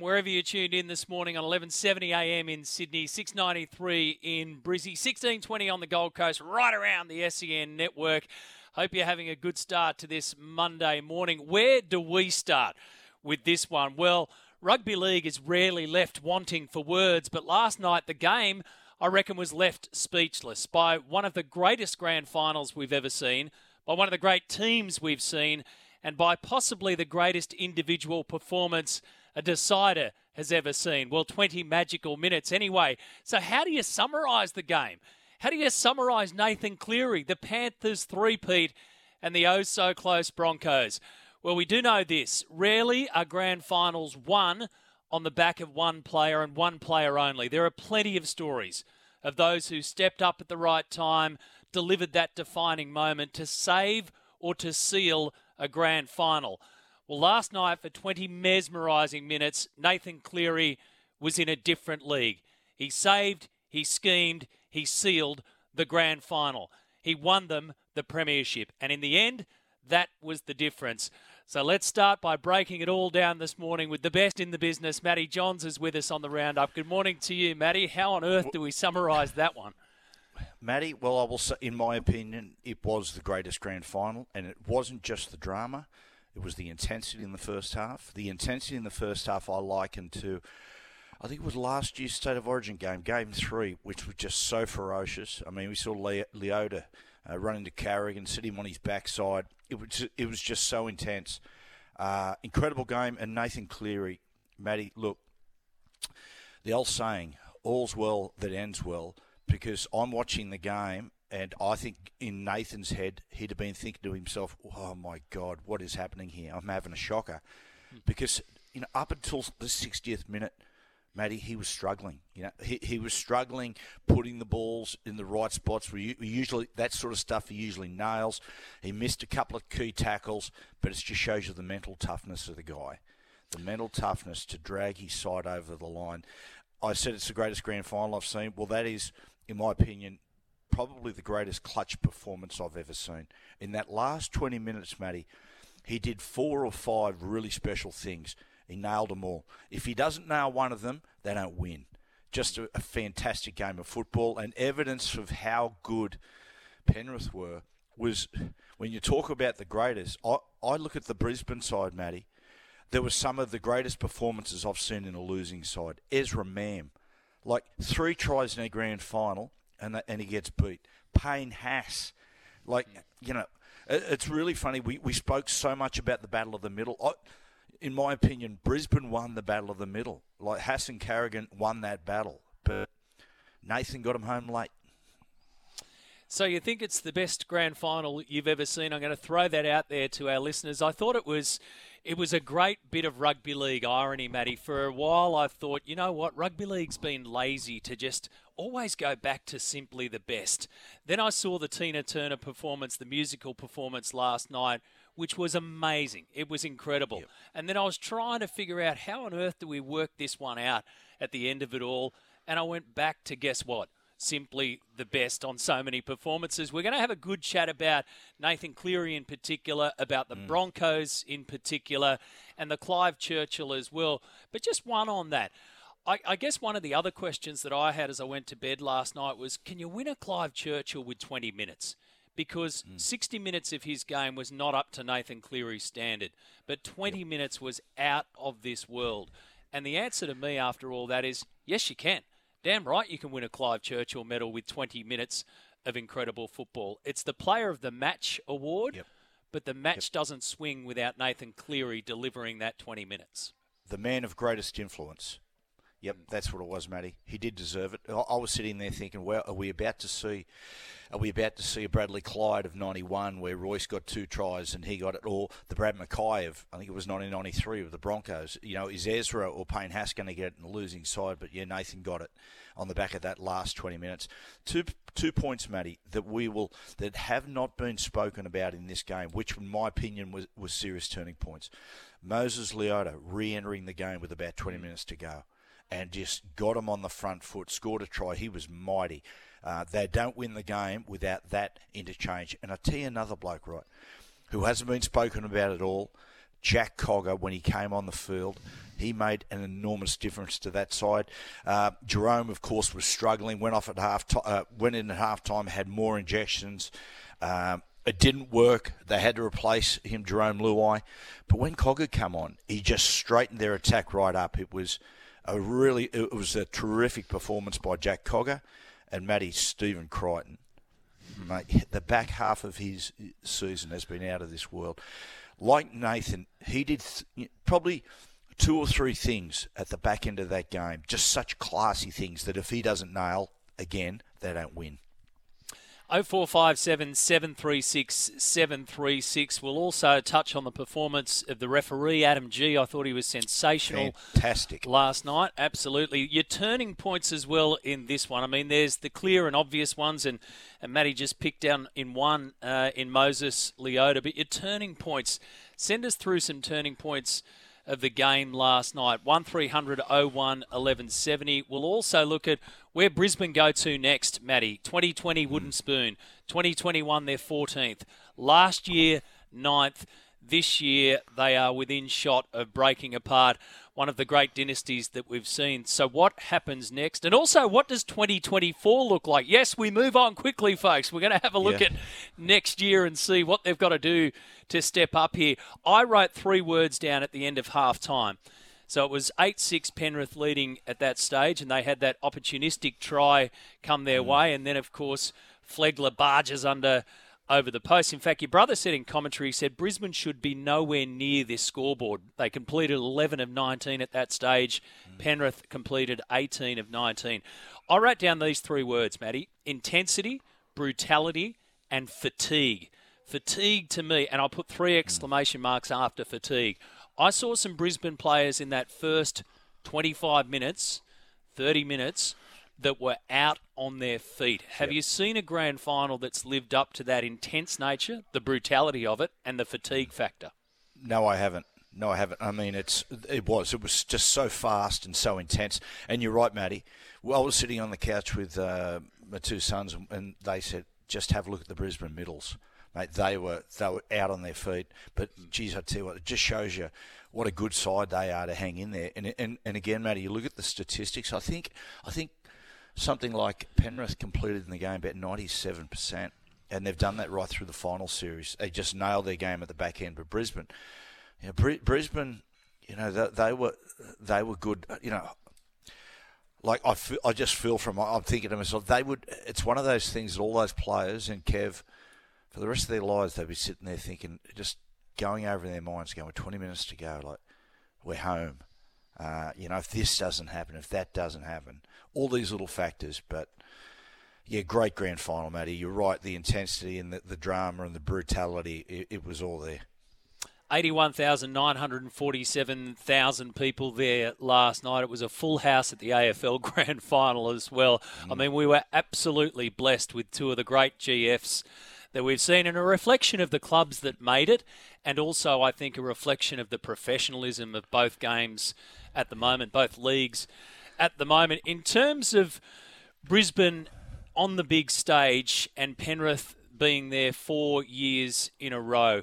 Wherever you tuned in this morning on 11:70 a.m. in Sydney, 6:93 in Brizzy, 16:20 on the Gold Coast, right around the SEN network. Hope you're having a good start to this Monday morning. Where do we start with this one? Well, rugby league is rarely left wanting for words, but last night the game I reckon was left speechless by one of the greatest grand finals we've ever seen, by one of the great teams we've seen, and by possibly the greatest individual performance a decider has ever seen. Well, 20 magical minutes anyway. So, how do you summarise the game? How do you summarise Nathan Cleary, the Panthers three-peat, and the oh so close Broncos? Well, we do know this. Rarely are grand finals won on the back of one player and one player only. There are plenty of stories of those who stepped up at the right time, delivered that defining moment to save or to seal a grand final. Well, last night for 20 mesmerising minutes, Nathan Cleary was in a different league. He saved, he schemed, he sealed the grand final. He won them the premiership. And in the end, that was the difference. So let's start by breaking it all down this morning with the best in the business. Matty Johns is with us on the roundup. Good morning to you, Matty. How on earth do we summarise that one? Matty, well, I will say, in my opinion, it was the greatest grand final, and it wasn't just the drama. It was the intensity in the first half. The intensity in the first half I likened to, I think it was last year's State of Origin game, Game 3, which was just so ferocious. I mean, we saw Le- Leota uh, run into Carrigan, sit him on his backside. It was, it was just so intense. Uh, incredible game. And Nathan Cleary, Matty, look, the old saying, all's well that ends well, because I'm watching the game and I think in Nathan's head, he'd have been thinking to himself, "Oh my God, what is happening here? I'm having a shocker," hmm. because you know up until the 60th minute, Matty, he was struggling. You know, he, he was struggling putting the balls in the right spots. We usually that sort of stuff he usually nails. He missed a couple of key tackles, but it just shows you the mental toughness of the guy, the mental toughness to drag his side over the line. I said it's the greatest grand final I've seen. Well, that is, in my opinion, probably the greatest clutch performance I've ever seen. In that last 20 minutes, Matty, he did four or five really special things. He nailed them all. If he doesn't nail one of them, they don't win. Just a, a fantastic game of football and evidence of how good Penrith were was when you talk about the greatest. I, I look at the Brisbane side, Matty. There were some of the greatest performances I've seen in a losing side. Ezra Mam, like three tries in a grand final, and uh, and he gets beat. Payne Haas, like you know, it's really funny. We we spoke so much about the battle of the middle. I, in my opinion, Brisbane won the battle of the middle. Like Haas and Carrigan won that battle, but Nathan got him home late. So you think it's the best grand final you've ever seen? I'm going to throw that out there to our listeners. I thought it was it was a great bit of rugby league irony, Matty. For a while, I thought, you know what, rugby league's been lazy to just always go back to simply the best. Then I saw the Tina Turner performance, the musical performance last night, which was amazing. It was incredible. Yep. And then I was trying to figure out how on earth do we work this one out at the end of it all. And I went back to guess what? Simply the best on so many performances. We're going to have a good chat about Nathan Cleary in particular, about the mm. Broncos in particular, and the Clive Churchill as well. But just one on that. I, I, guess one of the other questions that I had as I went to bed last night was can you win a Clive Churchill with 20 minutes? Because mm. 60 minutes of his game was not up to Nathan Cleary's standard, but 20 yep. minutes was out of this world. And the answer to me after all that is yes, you can damn right you can win a Clive Churchill medal with 20 minutes of incredible football. It's the Player of the Match award, yep. but the match yep. doesn't swing without Nathan Cleary delivering that 20 minutes. The man of greatest influence. Yep, that's what it was, Matty. He did deserve it. I, was sitting there thinking, well, are we about to see are we about to see a Bradley Clyde of 91 where Royce got two tries and he got it, or the Brad Mackay of, I think it was 1993 of the Broncos? You know, is Ezra or Payne Haas going to get it in the losing side? But yeah, Nathan got it on the back of that last 20 minutes. Two two points, Matty, that we will that have not been spoken about in this game, which in my opinion was was serious turning points. Moses Leota re-entering the game with about 20 minutes to go, and just got him on the front foot, scored a try. He was mighty. Uh, they don't win the game without that interchange. And I tell you another bloke, right, who hasn't been spoken about at all, Jack Cogger, when he came on the field, he made an enormous difference to that side. Uh, Jarome, of course, was struggling. Went off at half. T- uh, went in at half time. Had more injections. Um, it didn't work. They had to replace him, Jarome Luai. But when Cogger come on, he just straightened their attack right up. It was a really, it was a terrific performance by Jack Cogger and Matty Stephen Crichton. Mate, the back half of his season has been out of this world. Like Nathan, he did th- probably two or three things at the back end of that game, just such classy things that if he doesn't nail again, they don't win. 0457 736 736. We'll also touch on the performance of the referee, Adam Gee. I thought he was sensational. Fantastic. Last night, absolutely. Your turning points as well in this one. I mean, there's the clear and obvious ones, and, and Matty just picked down in one uh, in Moses Leota, but your turning points. Send us through some turning points of the game last night. 1300 01 1170. We'll also look at where Brisbane go to next, Matty. 2020 hmm. Wooden Spoon. 2021 their 14th. Last year, 9th. This year, they are within shot of breaking apart one of the great dynasties that we've seen. So, what happens next? And also, what does 2024 look like? Yes, we move on quickly, folks. We're going to have a look yeah. at next year and see what they've got to do to step up here. I wrote three words down at the end of half time. So it was 8 6 Penrith leading at that stage, and they had that opportunistic try come their mm. way. And then, of course, Flegler barges under over the post. In fact, your brother said in commentary, he said Brisbane should be nowhere near this scoreboard. They completed 11 of 19 at that stage. Mm. Penrith completed 18 of 19. I wrote down these three words, Matty intensity, brutality, and fatigue. Fatigue to me, and I'll put three mm. exclamation marks after fatigue. I saw some Brisbane players in that first 25 minutes, 30 minutes that were out on their feet. Have yep. you seen a grand final that's lived up to that intense nature, the brutality of it, and the fatigue factor? No, I haven't. No, I haven't. I mean, it's it was it was just so fast and so intense. And you're right, Matty. Well, I was sitting on the couch with uh, my two sons, and they said, "Just have a look at the Brisbane middles." Mate, they were they were out on their feet. But geez, I tell you what, it just shows you what a good side they are to hang in there. And and, and again, Matty, you look at the statistics. I think I think something like Penrith completed in the game about 97%. And they've done that right through the final series. They just nailed their game at the back end. But Brisbane, you know, Br- Brisbane, you know, they, they, were they were good. You know, like I, feel, I just feel from I'm thinking to myself, they would. It's one of those things that all those players and Kev, for the rest of their lives, they'd be sitting there thinking, just going over in their minds, going, 20 minutes to go, like we're home. Uh, you know, if this doesn't happen, if that doesn't happen, all these little factors. But yeah, great grand final, Matty. You're right. The intensity and the, the drama and the brutality, it, it was all there. 81,947,000 people there last night. It was a full house at the AFL Grand Final as well. Mm. I mean, we were absolutely blessed with two of the great GFs that we've seen and a reflection of the clubs that made it and also I think a reflection of the professionalism of both games at the moment, both leagues at the moment. In terms of Brisbane on the big stage and Penrith being there four years in a row,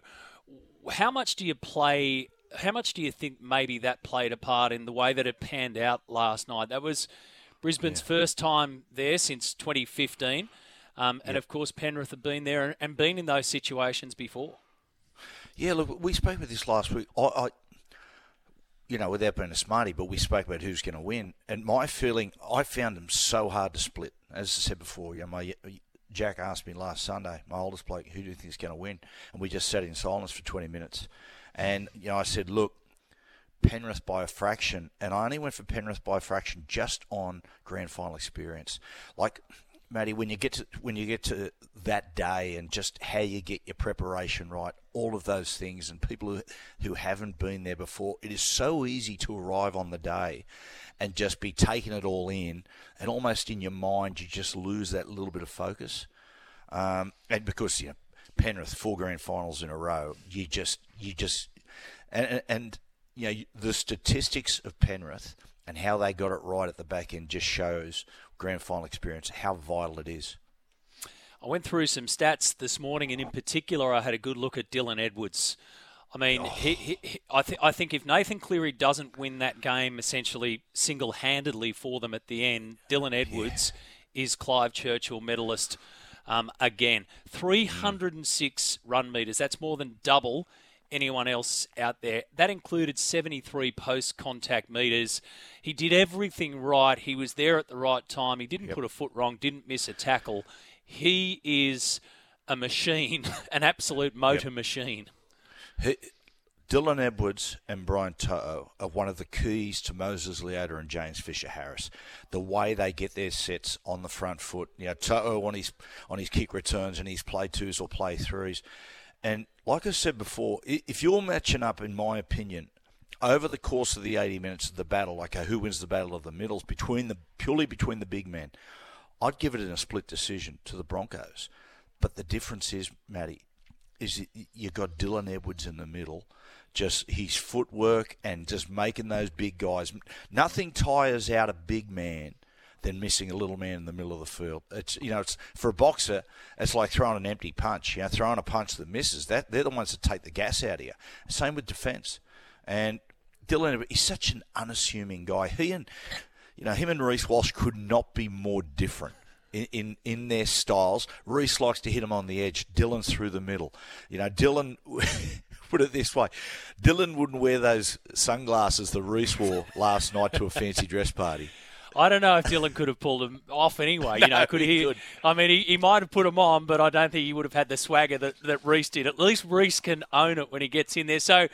how much do you play? How much do you think maybe that played a part in the way that it panned out last night? That was Brisbane's yeah. first time there since 2015. Um, and of course, Penrith have been there and been in those situations before. Yeah, look, we spoke about this last week. I, I, you know, without being a smarty, but we spoke about who's going to win. And my feeling, I found them so hard to split. As I said before, you know, my Jack asked me last Sunday, my oldest bloke, who do you think is going to win? And we just sat in silence for 20 minutes. And, you know, I said, look, Penrith by a fraction, and I only went for Penrith by a fraction just on grand final experience. Like, Matty, when you get to when you get to that day and just how you get your preparation right, all of those things, and people who who haven't been there before, it is so easy to arrive on the day and just be taking it all in, and almost in your mind you just lose that little bit of focus. Um, and because you know Penrith four grand finals in a row, you just you just and and you know the statistics of Penrith and how they got it right at the back end just shows grand final experience how vital it is. I went through some stats this morning, and in particular, I had a good look at Dylan Edwards. I mean, oh. he, he, he, I, th- I think if Nathan Cleary doesn't win that game essentially single handedly for them at the end, Dylan Edwards yeah. is Clive Churchill medalist um, again. 306 mm. run meters. That's more than double anyone else out there. That included 73 post contact meters. He did everything right. He was there at the right time. He didn't yep. put a foot wrong, didn't miss a tackle. He is a machine, an absolute motor yep. machine. He, Dylan Edwards and Brian To'o are one of the keys to Moses Leota and James Fisher Harris. The way they get their sets on the front foot, you know, To'o on his on his kick returns and his play twos or play threes. And like I said before, if you're matching up, in my opinion, over the course of the 80 minutes of the battle, like uh, who wins the battle of the middles between the purely between the big men, I'd give it in a split decision to the Broncos. But the difference is, Matty, is you got Dylan Edwards in the middle just his footwork and just making those big guys. Nothing tires out a big man than missing a little man in the middle of the field. It's you know, it's for a boxer, it's like throwing an empty punch. You know, throwing a punch that misses. That they're the ones that take the gas out of you. Same with defence. And Dylan, he's such an unassuming guy. He and you know him and Reece Walsh could not be more different. In, in, in their styles, Reece likes to hit him on the edge. Dylan's through the middle. You know, Dylan put it this way Dylan wouldn't wear those sunglasses that Reece wore last night to a fancy dress party. I don't know if Dylan could have pulled them off anyway. You know, could he? he could. I mean, he, he might have put them on, but I don't think he would have had the swagger that, that Reece did. At least Reece can own it when he gets in there. So,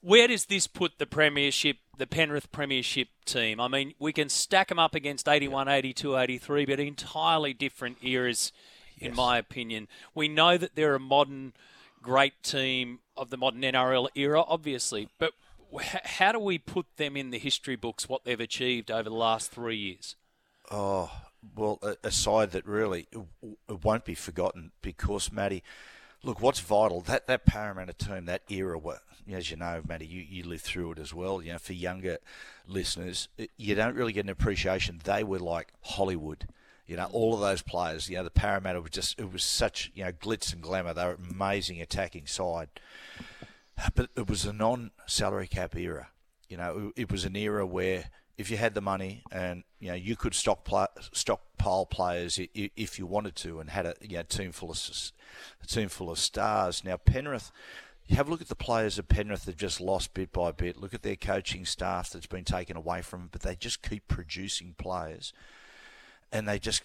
where does this put the Premiership, the Penrith Premiership team? I mean, we can stack them up against 81, 82, 83, but entirely different eras, yes. in my opinion. We know that they're a modern great team of the modern NRL era, obviously, but how do we put them in the history books, what they've achieved over the last three years? Oh, well, a, side that really it won't be forgotten because, Matty, look, what's vital, that, that Parramatta team, that era, as you know, Matty, you, you lived through it as well. You know, for younger listeners, you don't really get an appreciation. They were like Hollywood. You know, all of those players. You know, the Parramatta was just it was such you know glitz and glamour. They were an amazing attacking side, but it was a non-salary cap era. You know, it was an era where if you had the money and you know you could stock play, stockpile players if you wanted to, and had a you know, team full of a team full of stars. Now Penrith, you have a look at the players that Penrith have just lost bit by bit. Look at their coaching staff that's been taken away from them, but they just keep producing players and they just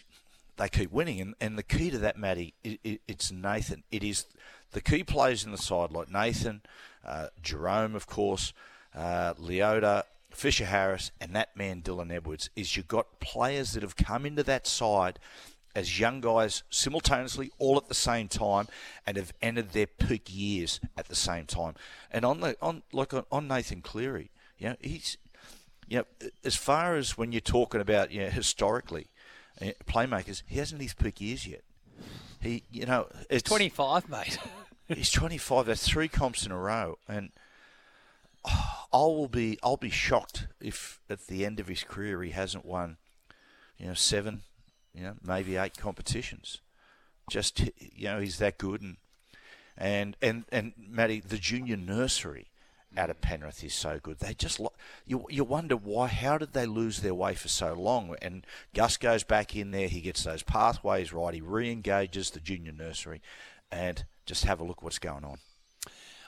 they keep winning. And, and the key to that, Matty, it, it, it's Nathan. It is the key players in the side, like Nathan, uh, Jarome, of course, uh, Leota, Fisher Harris, and that man Dylan Edwards. Is you've got players that have come into that side as young guys simultaneously, all at the same time, and have entered their peak years at the same time. And on the on like on, on Nathan Cleary, you know, he's you know, as far as when you're talking about you know, historically, Eh, playmakers, he hasn't his peak years yet. He, you know, it's 25, mate. he's 25. That's three comps in a row, and oh, I will be, I'll be shocked if at the end of his career he hasn't won, you know, seven, you know, maybe eight competitions. Just, you know, he's that good, and and and and Matty, the junior nursery out of Penrith is so good. They just you you wonder why. How did they lose their way for so long? And Gus goes back in there. He gets those pathways right. He re-engages the junior nursery, and just have a look what's going on.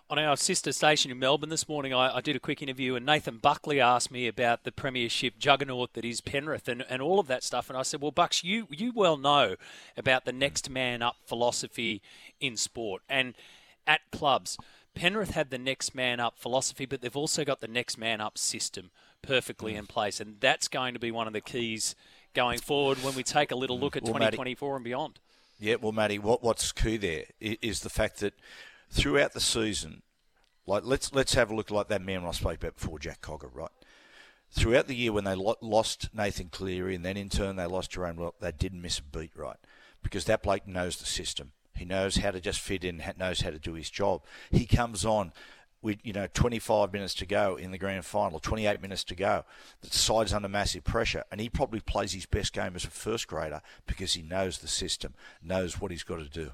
On our sister station in Melbourne this morning, I, I, did a quick interview, and Nathan Buckley asked me about the Premiership juggernaut that is Penrith and, and all of that stuff. And I said, Well, Bucks, you, you well know about the next man up philosophy in sport and at clubs. Penrith had the next man up philosophy, but they've also got the next man up system perfectly mm. in place, and that's going to be one of the keys going forward when we take a little look at well, 2024 Matty, and beyond. Yeah, well, Matty, what, what's key there is the fact that throughout the season, like let's let's have a look like that man I spoke about before, Jack Cogger, right? Throughout the year when they lost Nathan Cleary and then in turn they lost Jarome well, they didn't miss a beat, right? Because that bloke knows the system. He knows how to just fit in, knows how to do his job. He comes on with you know 25 minutes to go in the grand final, 28 minutes to go. The side's under massive pressure, and he probably plays his best game as a first grader because he knows the system, knows what he's got to do.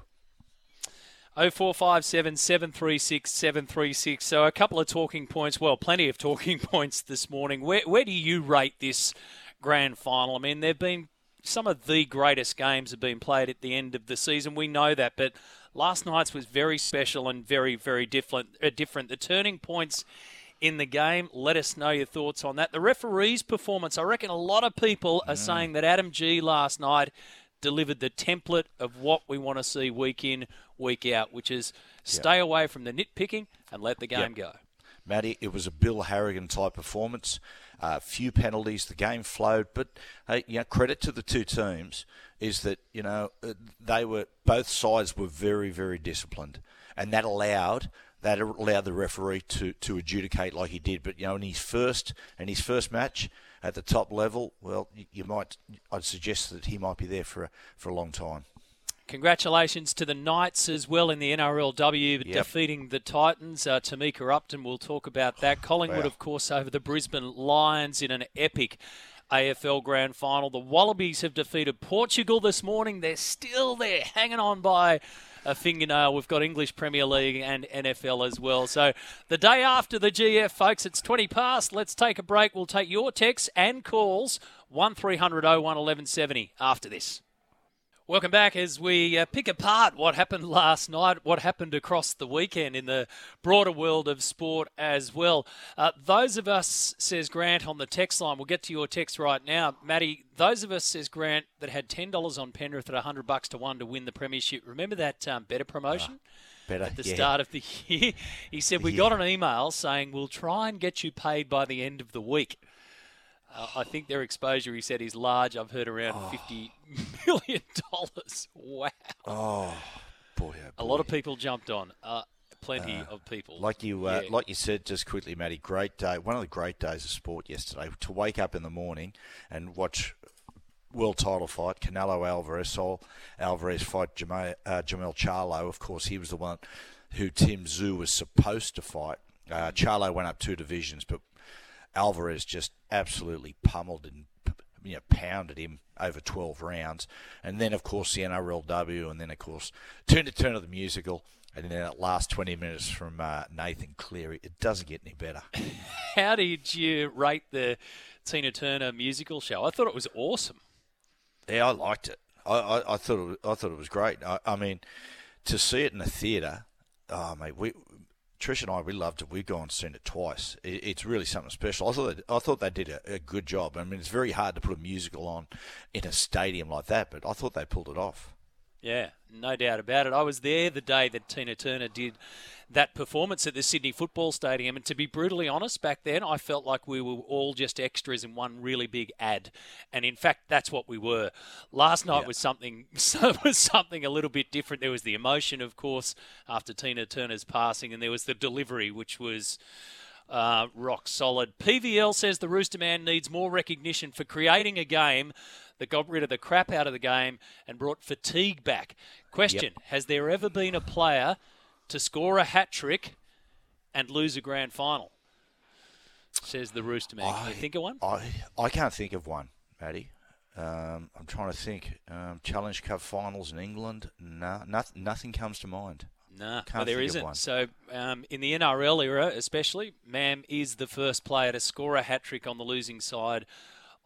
0457 736 736. So a couple of talking points. Well, plenty of talking points this morning. Where, where do you rate this grand final? I mean, there have been some of the greatest games have been played at the end of the season. We know that, but last night's was very special and very, very different. Uh, different. The turning points in the game. Let us know your thoughts on that. The referee's performance. I reckon a lot of people are mm. saying that Adam Gee last night delivered the template of what we want to see week in, week out, which is stay yep. away from the nitpicking and let the game yep. go. Matty, it was a Bill Harrigan type performance. Uh, few penalties, the game flowed, but hey, you know, credit to the two teams is that you know uh, they were both sides were very very disciplined, and that allowed that allowed the referee to, to adjudicate like he did. But you know, in his first in his first match at the top level, well, you, you might I'd suggest that he might be there for a, for a long time. Congratulations to the Knights as well in the NRLW, yep. defeating the Titans. Uh, Tamika Upton, we'll talk about that. Collingwood, wow. of course, over the Brisbane Lions in an epic AFL Grand Final. The Wallabies have defeated Portugal this morning. They're still there, hanging on by a fingernail. We've got English Premier League and NFL as well. So the day after the GF, folks, it's 20 past. Let's take a break. We'll take your texts and calls 1300 01 1170 after this. Welcome back as we uh, pick apart what happened last night, what happened across the weekend in the broader world of sport as well. Uh, those of us, says Grant on the text line, we'll get to your text right now. Matty, those of us, says Grant, that had $10 on Penrith at 100 bucks to one to win the Premiership, remember that um, better promotion? Uh, better, at the yeah. start of the year. He said, We yeah. got an email saying we'll try and get you paid by the end of the week. Uh, I think their exposure, he said, is large. I've heard around oh. fifty million dollars. Wow. Oh, boy, oh boy, A lot of people jumped on. Uh, plenty uh, of people. Like you, uh, yeah. like you said just quickly, Matty. Great day. One of the great days of sport yesterday. To wake up in the morning and watch world title fight, Canelo Alvarez. Saul Alvarez fight Jamel, uh, Jermell Charlo. Of course, he was the one who Tim Tszyu was supposed to fight. Uh, Charlo went up two divisions, but Alvarez just absolutely pummeled and you know, pounded him over 12 rounds. And then, of course, the NRLW, and then, of course, turn to turn of the musical. And then that last 20 minutes from uh, Nathan Cleary, it doesn't get any better. How did you rate the Tina Turner musical show? I thought it was awesome. Yeah, I liked it. I, I, I thought it was, I thought it was great. I, I mean, to see it in a theatre, oh mate, we Trish and I, we loved it. We've gone and seen it twice. It, it's really something special. I thought they, I thought they did a, a, good job. I mean, it's very hard to put a musical on in a stadium like that, but I thought they pulled it off. Yeah, no doubt about it. I was there the day that Tina Turner did that performance at the Sydney Football Stadium, and to be brutally honest, back then I felt like we were all just extras in one really big ad, and in fact that's what we were. Last night yeah. was something was something a little bit different. There was the emotion, of course, after Tina Turner's passing, and there was the delivery, which was. Uh, rock solid. PVL says the Rooster Man needs more recognition for creating a game that got rid of the crap out of the game and brought fatigue back. Question yep. Has there ever been a player to score a hat trick and lose a grand final? Says the Rooster Man. Can you think of one? I, I can't think of one, Matty. Um, I'm trying to think. Um, Challenge Cup finals in England? No, nothing, nothing comes to mind. No, nah, there isn't. So, um, in the NRL era, especially, Mam is the first player to score a hat trick on the losing side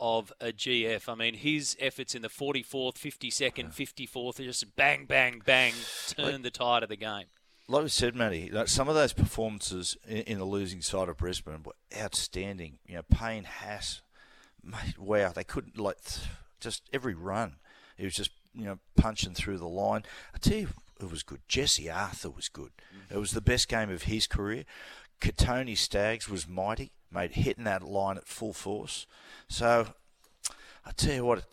of a GF. I mean, his efforts in the 44th, 52nd, 54th, just bang, bang, bang, turned the tide of the game. Like we said, Matty, some of those performances in, the losing side of Brisbane were outstanding. You know, Payne Haas, mate, wow, they couldn't like just every run. He was just you know punching through the line. I tell you it was good. Jesse Arthur was good. Mm. It was the best game of his career. Kotoni Staggs was mighty, mate, hitting that line at full force. So I tell you what,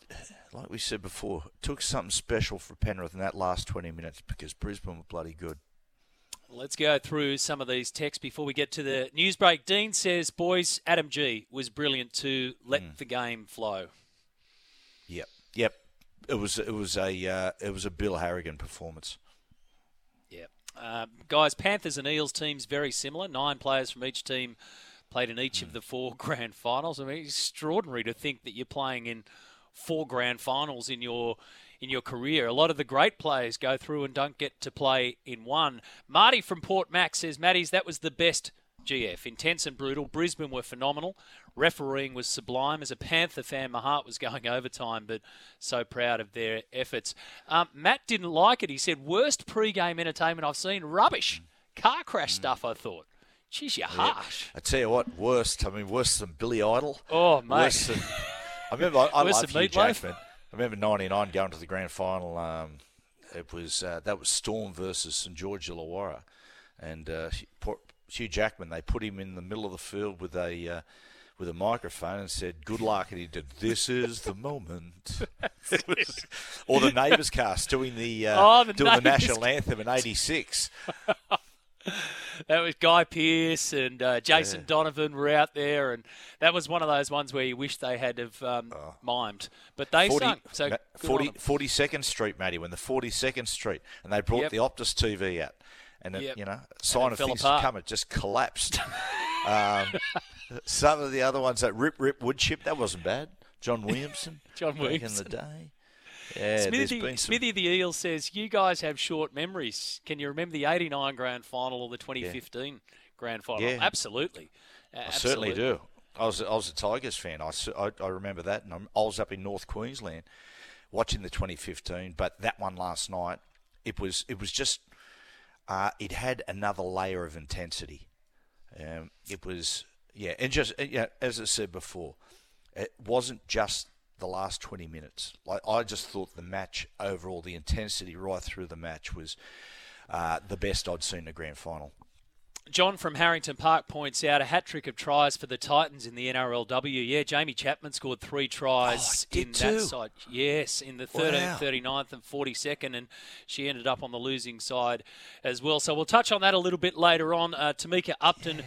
like we said before, it took something special for Penrith in that last 20 minutes because Brisbane were bloody good. Let's go through some of these texts before we get to the news break. Dean says, "Boys, Adam Gee was brilliant to let mm. the game flow." Yep, yep. It was it was a uh, it was a Bill Harrigan performance. Yep, uh, guys. Panthers and Eels teams very similar. Nine players from each team played in each of hmm. the four grand finals. I mean, it's extraordinary to think that you're playing in four grand finals in your in your career. A lot of the great players go through and don't get to play in one. Marty from Port Mac says, Matties, that was the best GF. Intense and brutal. Brisbane were phenomenal. Refereeing was sublime. As a Panther fan, my heart was going overtime, but so proud of their efforts. Um, Matt didn't like it. He said, worst pre-game entertainment I've seen. Rubbish. Hmm. Car crash hmm. stuff, I thought. Jeez, you're harsh. Yeah. I tell you what, worst. I mean, worse than Billy Idol. Oh, mate. Worse than, I remember, I, I love Hugh Jackman. I remember '99 going to the grand final. Um, it was uh, that was Storm versus St George Illawarra, and uh, Hugh Jackman. They put him in the middle of the field with a uh, with a microphone and said, "Good luck," and he did, "This is the moment." was, or the Neighbours cast doing the, uh, oh, the doing the national anthem in '86. That was Guy Pearce and uh, Jason yeah. Donovan were out there, and that was one of those ones where you wish they had have um, oh. mimed, but they 40, sung. So Ma- 40, 42nd Street, Matty, when the 42nd Street, and they brought yep. the Optus TV out, and it, yep. you know, sign of things apart. to come, it just collapsed. um, some of the other ones, that Rip Rip Woodchip, that wasn't bad. John Williamson, John Williamson in the day. Yeah, Smithy, some... Smithy the Eel says, You guys have short memories. Can you remember the 89 grand final or the 2015 yeah. grand final? Yeah. Absolutely. I Absolutely. certainly do. I was, I was a Tigers fan. I, I, I remember that. And I was up in North Queensland watching the 2015, but that one last night, it was, it was just, uh, it had another layer of intensity. Um, it was, yeah, and just, yeah, as I said before, it wasn't just the last 20 minutes. Like I just thought the match overall, the intensity right through the match was uh, the best I'd seen in a grand final. John from Harrington Park points out a hat trick of tries for the Titans in the NRLW. Yeah, Jaime Chapman scored three tries oh, in too. that side. Yes, in the 13th, wow. 39th, and 42nd, and she ended up on the losing side as well. So we'll touch on that a little bit later on. Uh, Tamika Upton. Yeah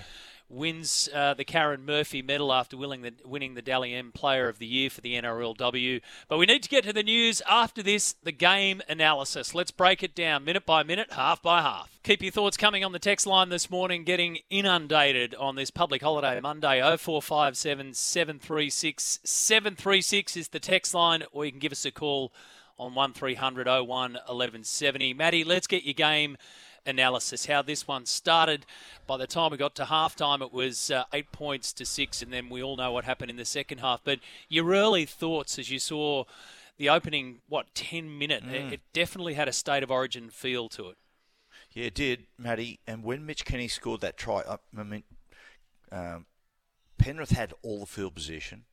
wins uh, the Karyn Murphy medal after winning the, winning the Dally M Player of the Year for the NRLW. But we need to get to the news after this, the game analysis. Let's break it down minute by minute, half by half. Keep your thoughts coming on the text line this morning, getting inundated on this public holiday Monday. 0457 736 736 is the text line, or you can give us a call on 1300 01 1170. Matty, let's get your game analysis, how this one started. By the time we got to halftime, it was uh, eight points to six, and then we all know what happened in the second half. But your early thoughts as you saw the opening, what, 10 minute, mm. it definitely had a state of origin feel to it. Yeah, it did, Matty. And when Mitch Kenny scored that try, I mean, um, Penrith had all the field position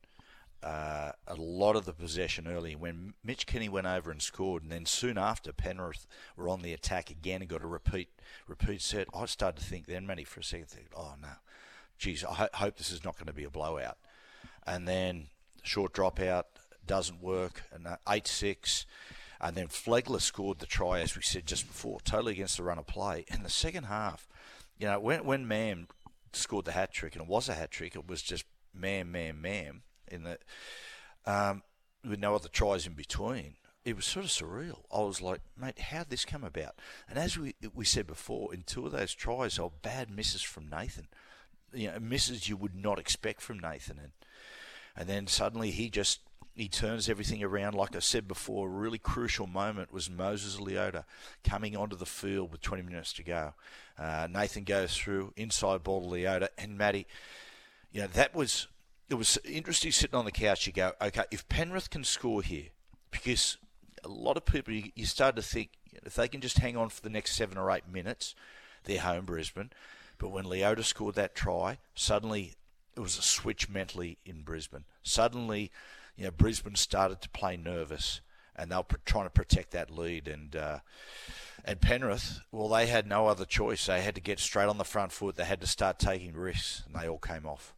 uh, a lot of the possession early. When Mitch Kenny went over and scored, and then soon after Penrith were on the attack again and got a repeat repeat set, I started to think then, Matty, for a second, think, oh no, geez, I ho- hope this is not going to be a blowout. And then short dropout doesn't work, and uh, eight six. And then Flegler scored the try, as we said just before, totally against the run of play. In the second half, you know, when when Mam scored the hat trick, and it was a hat trick, it was just Mam, Mam, Mam in that um, with no other tries in between. It was sort of surreal. I was like, mate, how'd this come about? And as we we said before, in two of those tries, are bad misses from Nathan. You know, misses you would not expect from Nathan, and and then suddenly he just he turns everything around. Like I said before, a really crucial moment was Moses Leota coming onto the field with 20 minutes to go. Uh, Nathan goes through inside ball to Leota, and Matty, you know that was it was interesting sitting on the couch. You go, okay, if Penrith can score here, because a lot of people, you, you start to think if they can just hang on for the next seven or eight minutes, they're home Brisbane. But when Leota scored that try, suddenly it was a switch mentally in Brisbane. Suddenly, you know, Brisbane started to play nervous. and they were trying to protect that lead. And uh, and Penrith, well, they had no other choice. They had to get straight on the front foot. They had to start taking risks, and they all came off.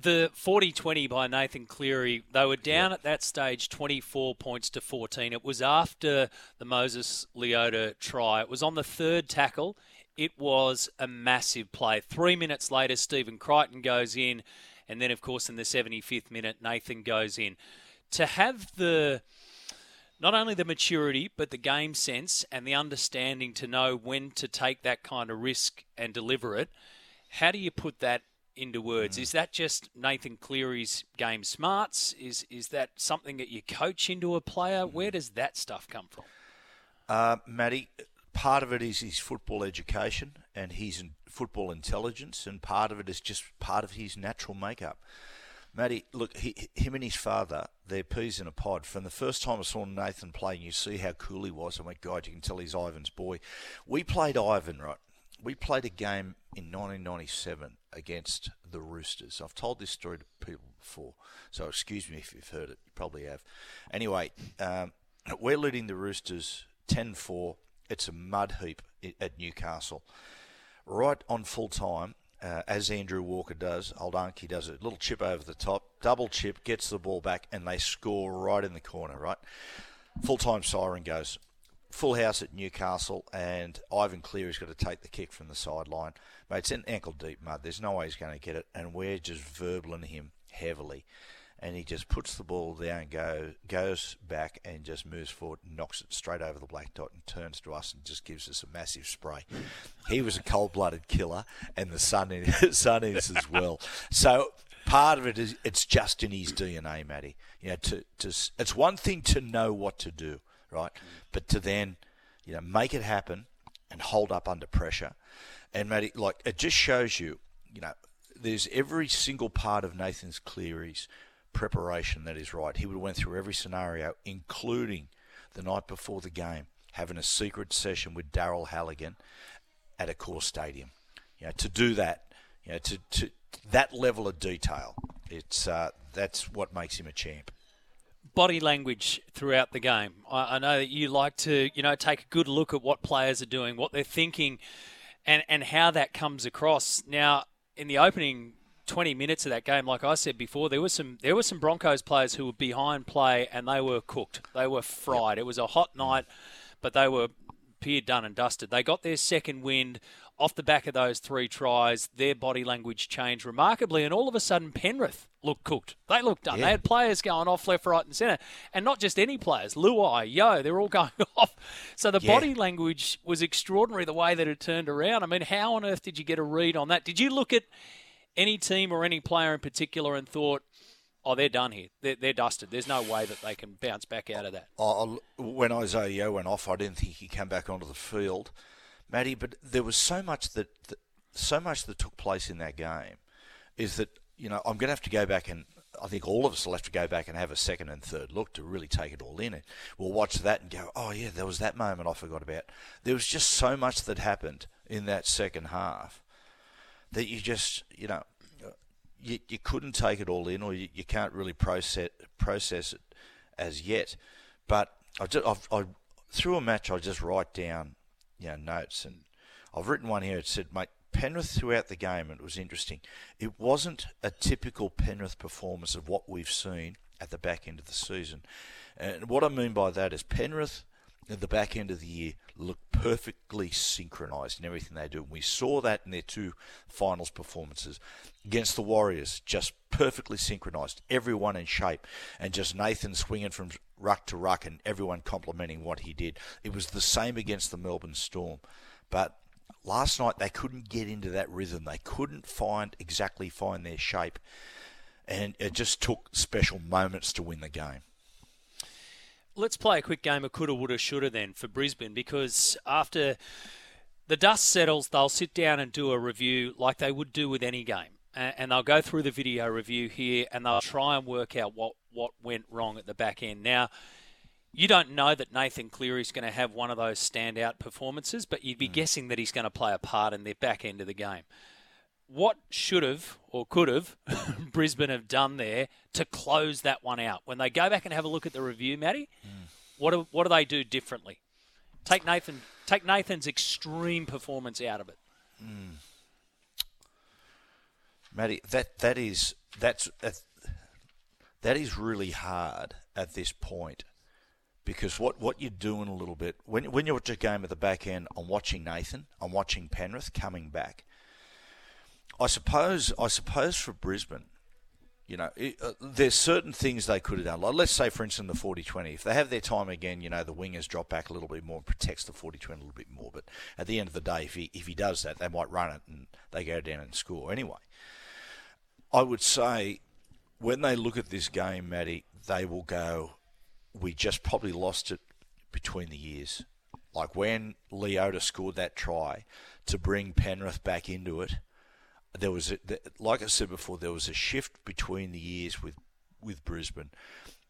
The 40 20 by Nathan Cleary, they were down yep. at that stage 24 points to 14. It was after the Moses Leota try. It was on the third tackle. It was a massive play. Three minutes later, Stephen Crichton goes in. And then, of course, in the 75th minute, Nathan goes in. To have the not only the maturity, but the game sense and the understanding to know when to take that kind of risk and deliver it. How do you put that into words? Mm. Is that just Nathan Cleary's game smarts? Is is that something that you coach into a player? Mm. Where does that stuff come from? Uh, Matty, part of it is his football education and his football intelligence, and part of it is just part of his natural makeup. Matty, look, he, him and his father, they're peas in a pod. From the first time I saw Nathan play, and you see how cool he was, I went, God, you can tell he's Ivan's boy. We played Ivan, right? We played a game in 1997 against the Roosters. I've told this story to people before, so excuse me if you've heard it. You probably have. Anyway, um, we're leading the Roosters 10 4. It's a mud heap at Newcastle. Right on full time, uh, as Andrew Walker does, old Anki does a little chip over the top, double chip, gets the ball back, and they score right in the corner, right? Full time siren goes. Full house at Newcastle, and Ivan Cleary's got to take the kick from the sideline. Mate, it's in ankle deep mud. There's no way he's going to get it, and we're just verbling him heavily and he just puts the ball down, go goes back, and just moves forward, knocks it straight over the black dot, and turns to us and just gives us a massive spray. He was a cold-blooded killer, and the son is, is as well. So part of it is it's just in his DNA, Matty. You know, to to it's one thing to know what to do, right, but to then you know make it happen and hold up under pressure. And Matty, like it just shows you, you know, there's every single part of Nathan's Cleary's preparation that is right. He would have went through every scenario, including the night before the game, having a secret session with Daryl Halligan at Accor Stadium. You know, to do that, you know, to, to that level of detail, it's uh, that's what makes him a champ. Body language throughout the game. I, I know that you like to, you know, take a good look at what players are doing, what they're thinking, and and how that comes across. Now, in the opening 20 minutes of that game, like I said before, there was some there were some Broncos players who were behind play and they were cooked. They were fried. Yep. It was a hot night, but they were appeared done and dusted. They got their second wind off the back of those three tries. Their body language changed remarkably, and all of a sudden Penrith looked cooked. They looked done. Yeah. They had players going off left, right, and centre, and not just any players. Luai, Yeo, they're all going off. So the yeah. body language was extraordinary. The way that it turned around. I mean, how on earth did you get a read on that? Did you look at any team or any player in particular and thought, oh, they're done here. They're, they're dusted. There's no way that they can bounce back out of that. Oh, when Isaiah Yeo went off, I didn't think he'd come back onto the field, Matty. But there was so much that, that so much that took place in that game. Is that you know I'm going to have to go back and I think all of us will have to go back and have a second and third look to really take it all in. And we'll watch that and go, oh yeah, there was that moment I forgot about. There was just so much that happened in that second half that you just you know you, you couldn't take it all in or you, you can't really process process it as yet. But I just I've, I through a match I just write down you know notes and I've written one here. It said, "Mate, Penrith throughout the game, and it was interesting. It wasn't a typical Penrith performance of what we've seen at the back end of the season. And what I mean by that is Penrith at the back end of the year look perfectly synchronised in everything they do. And we saw that in their two finals performances against the Warriors, just perfectly synchronised, everyone in shape, and just Nathan swinging from ruck to ruck and everyone complimenting what he did. It was the same against the Melbourne Storm. But last night they couldn't get into that rhythm. They couldn't find exactly find their shape. And it just took special moments to win the game let's play a quick game of coulda, woulda, shoulda then for Brisbane because after the dust settles, they'll sit down and do a review like they would do with any game. And they'll go through the video review here and they'll try and work out what, what went wrong at the back end. Now, you don't know that Nathan Cleary is going to have one of those standout performances, but you'd be mm. guessing that he's going to play a part in the back end of the game. what should have or could have Brisbane have done there to close that one out? When they go back and have a look at the review, Matty, mm. what do, what do they do differently? Take Nathan take Nathan's extreme performance out of it. Mm. Matty, that that is that's that is really hard at this point because what, what you're doing a little bit when when you watch a game at the back end, I'm watching Nathan, I'm watching Penrith coming back. I suppose I suppose for Brisbane, you know, it, uh, there's certain things they could have done. Like let's say, for instance, the 40-20. If they have their time again, you know, the wingers drop back a little bit more, and protects the 40-20 a little bit more. But at the end of the day, if he if he does that, they might run it and they go down and score anyway. I would say when they look at this game, Matty, they will go, "We just probably lost it between the years." Like when Leota scored that try to bring Penrith back into it there was, a, like I said before, there was a shift between the years with with Brisbane.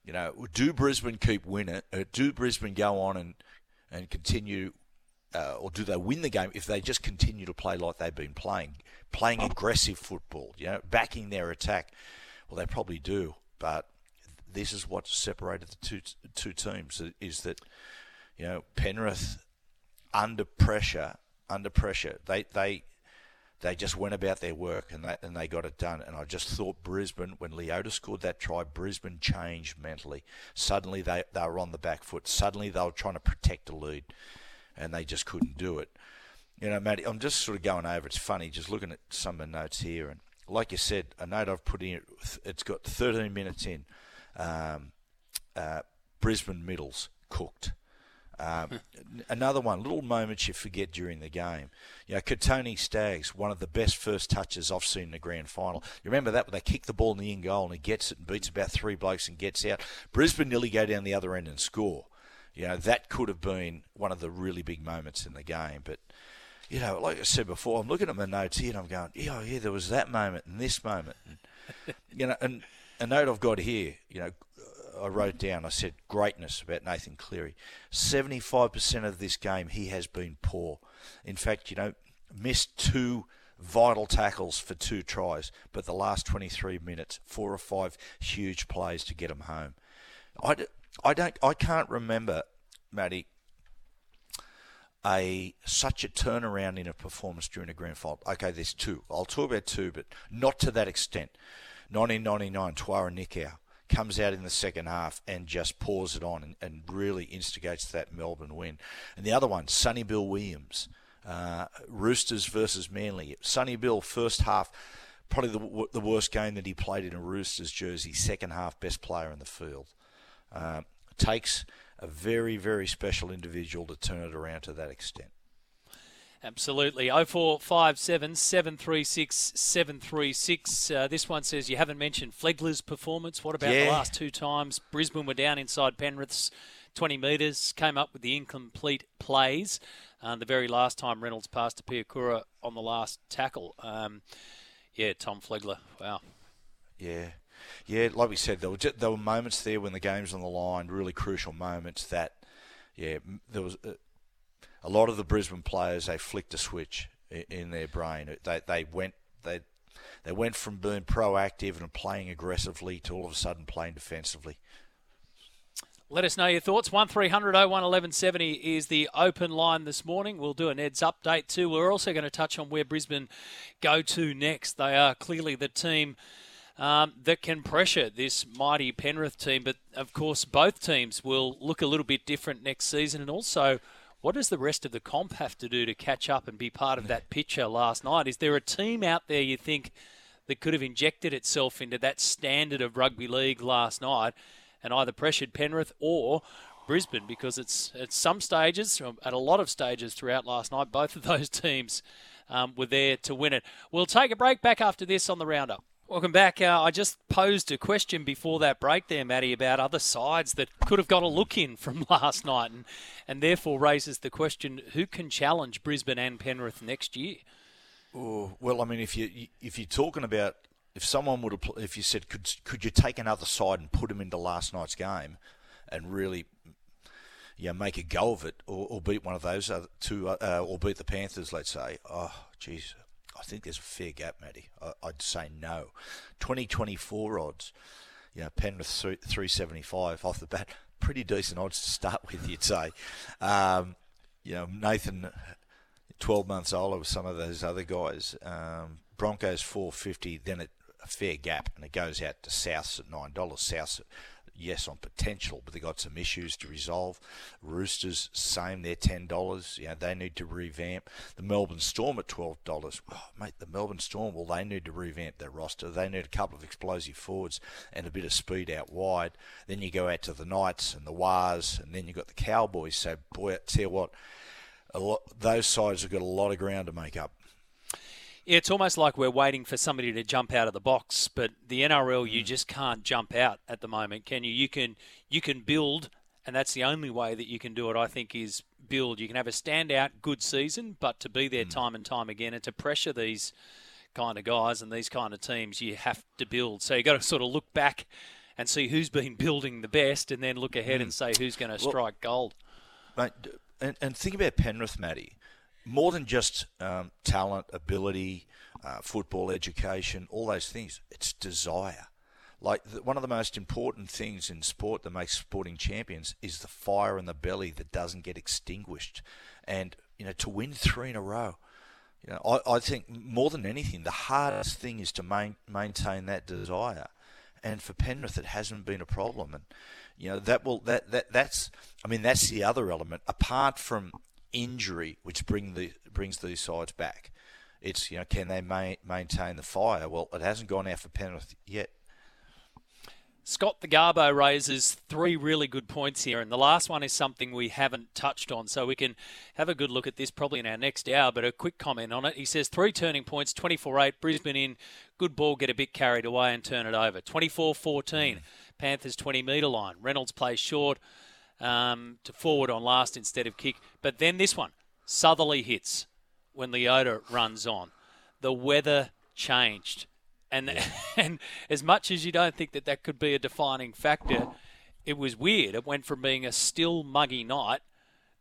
You know, do Brisbane keep winning? Uh, do Brisbane go on and and continue, uh, or do they win the game if they just continue to play like they've been playing, playing aggressive football? You know, backing their attack. Well, they probably do, but this is what separated the two two teams. Is that you know Penrith under pressure, under pressure, they they they just went about their work and they, and they got it done. And I just thought Brisbane, when Leota scored that try, Brisbane changed mentally. Suddenly they, they were on the back foot. Suddenly they were trying to protect a lead and they just couldn't do it. You know, Matty, I'm just sort of going over. It's funny just looking at some of the notes here. And like you said, a note I've put in, it's got 13 minutes in. Um, uh, Brisbane middles cooked. Um, another one, little moments you forget during the game. You know, Kotoni Staggs, one of the best first touches I've seen in the grand final. You remember that when they kick the ball in the in goal and he gets it and beats about three blokes and gets out. Brisbane nearly go down the other end and score. You know, that could have been one of the really big moments in the game. But, you know, like I said before, I'm looking at my notes here and I'm going, yeah, oh, yeah, there was that moment and this moment. And, you know, and a note I've got here, you know, I wrote down, I said greatness about Nathan Cleary. 75% of this game, he has been poor. In fact, you know, missed two vital tackles for two tries, but the last 23 minutes, four or five huge plays to get him home. I, I don't, I can't remember, Matty, a such a turnaround in a performance during a grand final. Okay, there's two. I'll talk about two, but not to that extent. 1999, Tawera Nikau comes out in the second half and just pours it on and, and really instigates that Melbourne win. And the other one, Sonny Bill Williams, uh, Roosters versus Manly. Sonny Bill, first half, probably the, the worst game that he played in a Roosters jersey. Second half, best player in the field. Uh, takes a very, very special individual to turn it around to that extent. Absolutely. 0457 736 736. Uh, this one says you haven't mentioned Flegler's performance. What about yeah. the last two times Brisbane were down inside Penrith's 20 metres, came up with the incomplete plays? Uh, the very last time Reynolds passed to Piakura on the last tackle. Um, yeah, Tom Flegler. Wow. Yeah. Yeah, like we said, there were, just, there were moments there when the game's on the line, really crucial moments that, yeah, there was. Uh, a lot of the Brisbane players they flicked a switch in their brain. They they went they they went from being proactive and playing aggressively to all of a sudden playing defensively. Let us know your thoughts. 1300 01 1170 is the open line this morning. We'll do an Eds update too. We're also going to touch on where Brisbane go to next. They are clearly the team um, that can pressure this mighty Penrith team, but of course, both teams will look a little bit different next season and also what does the rest of the comp have to do to catch up and be part of that picture last night? Is there a team out there you think that could have injected itself into that standard of rugby league last night and either pressured Penrith or Brisbane? Because it's at some stages, at a lot of stages throughout last night, both of those teams um, were there to win it. We'll take a break back after this on the roundup. Welcome back. Uh, I just posed a question before that break there, Matty, about other sides that could have got a look in from last night, and, and therefore raises the question: who can challenge Brisbane and Penrith next year? Oh, well, I mean, if you if you're talking about if someone would have, if you said could could you take another side and put them into last night's game, and really, you know, make a go of it, or, or beat one of those two, uh, or beat the Panthers, let's say. Oh, geez, I think there's a fair gap, Matty. I, would say no. 2024 odds, you know, Penrith 375 off the bat, pretty decent odds to start with, you'd say. Um, you know, Nathan, 12 months older with some of those other guys. Um, Broncos 450, then a fair gap, and it goes out to Souths at $9. Souths yes, on potential, but they've got some issues to resolve. Roosters, same, they're $10. You know, they need to revamp. The Melbourne Storm at $12. Oh, mate, the Melbourne Storm, well, they need to revamp their roster. They need a couple of explosive forwards and a bit of speed out wide. Then you go out to the Knights and the Wars, and then you've got the Cowboys. So, boy, I tell you what, lot, those sides have got a lot of ground to make up. Yeah, it's almost like we're waiting for somebody to jump out of the box, but the NRL you mm. just can't jump out at the moment, can you? You can you can build, and that's the only way that you can do it. I think is build. You can have a standout good season, but to be there mm. time and time again and to pressure these kind of guys and these kind of teams, you have to build. So you got to sort of look back and see who's been building the best, and then look ahead mm. and say who's going to strike well, gold. Mate, and, and think about Penrith, Matty more than just um, talent, ability, uh, football education, all those things. It's desire. Like the, one of the most important things in sport that makes sporting champions is the fire in the belly that doesn't get extinguished. And you know, to win three in a row, you know, I, I think more than anything, the hardest thing is to main, maintain that desire. And for Penrith, it hasn't been a problem. And you know that will that that that's I mean that's the other element apart from injury which bring the brings these sides back. It's you know can they ma- maintain the fire? Well, it hasn't gone out for Penrith yet. Scott the Garbo raises three really good points here, and the last one is something we haven't touched on, so we can have a good look at this probably in our next hour, but a quick comment on it. He says three turning points 24 8, Brisbane in, good ball, get a bit carried away and turn it over. 24 14, mm. Panthers 20 metre line. Reynolds plays short um, to forward on last instead of kick. But then this one, Southerly hits when Leota runs on. The weather changed. And, yeah. and as much as you don't think that that could be a defining factor, it was weird. It went from being a still, muggy night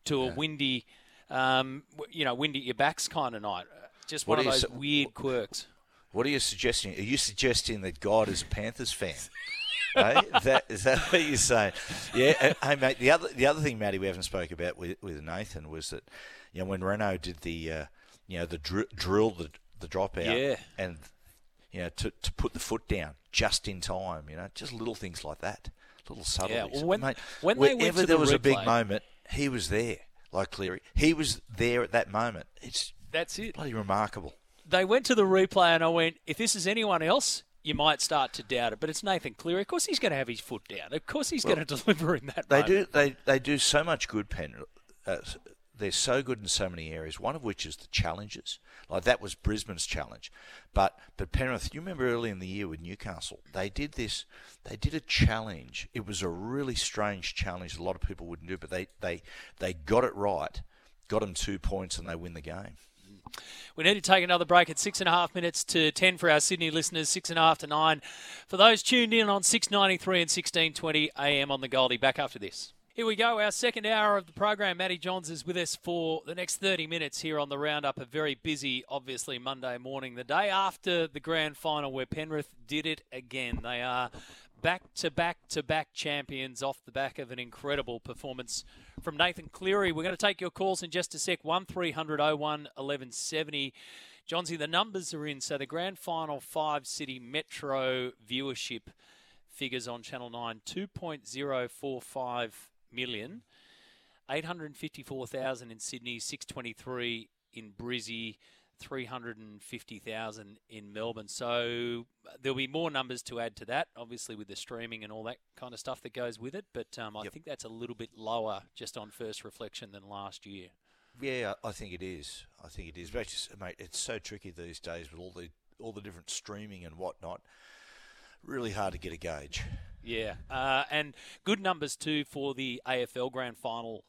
to a yeah. windy, um, you know, windy at your backs kind of night. Just what one of those su- weird quirks. What are you suggesting? Are you suggesting that God is a Panthers fan? hey, is that is that what you're saying? Yeah. Hey, mate. The other the other thing, Matty, we haven't spoke about with with Nathan was that you know when Reyno did the uh, you know the dr- drill the the dropout yeah. and you know to to put the foot down just in time. You know, just little things like that, little subtleties. Yeah. Well, when, mate, when whenever there was replay, a big moment, he was there. Like Cleary, he was there at that moment. It's that's it. Bloody remarkable. They went to the replay, and I went, if this is anyone else, you might start to doubt it. But it's Nathan Cleary. Of course, he's going to have his foot down. Of course, he's well, going to deliver in that. They moment. do. They they do so much good, Pen. Uh, they're so good in so many areas. One of which is the challenges. Like that was Brisbane's challenge, but but Penrith. You remember early in the year with Newcastle, they did this. They did a challenge. It was a really strange challenge. A lot of people wouldn't do, but they they they got it right. Got them two points, and they win the game. We need to take another break at six and a half minutes to ten for our Sydney listeners, six and a half to nine. For those tuned in on 693 and 1620 AM on the Goldie, back after this. Here we go, our second hour of the program. Matty Johns is with us for the next 30 minutes here on the roundup. A very busy, obviously, Monday morning, the day after the grand final where Penrith did it again. They are back to back to back champions off the back of an incredible performance from Nathan Cleary. We're going to take your calls in just a sec. 1300 01 1170. Johnsy, the numbers are in. So the grand final five city metro viewership figures on Channel 9 2.045 million. 854,000 in Sydney, 623 in Brizzy, 350,000 in Melbourne. So there'll be more numbers to add to that, obviously with the streaming and all that kind of stuff that goes with it. But um, I yep. think that's a little bit lower just on first reflection than last year. Yeah, I think it is. I think it is. But just, mate, it's so tricky these days with all the all the different streaming and whatnot. Really hard to get a gauge. Yeah, uh, and good numbers too for the AFL Grand Final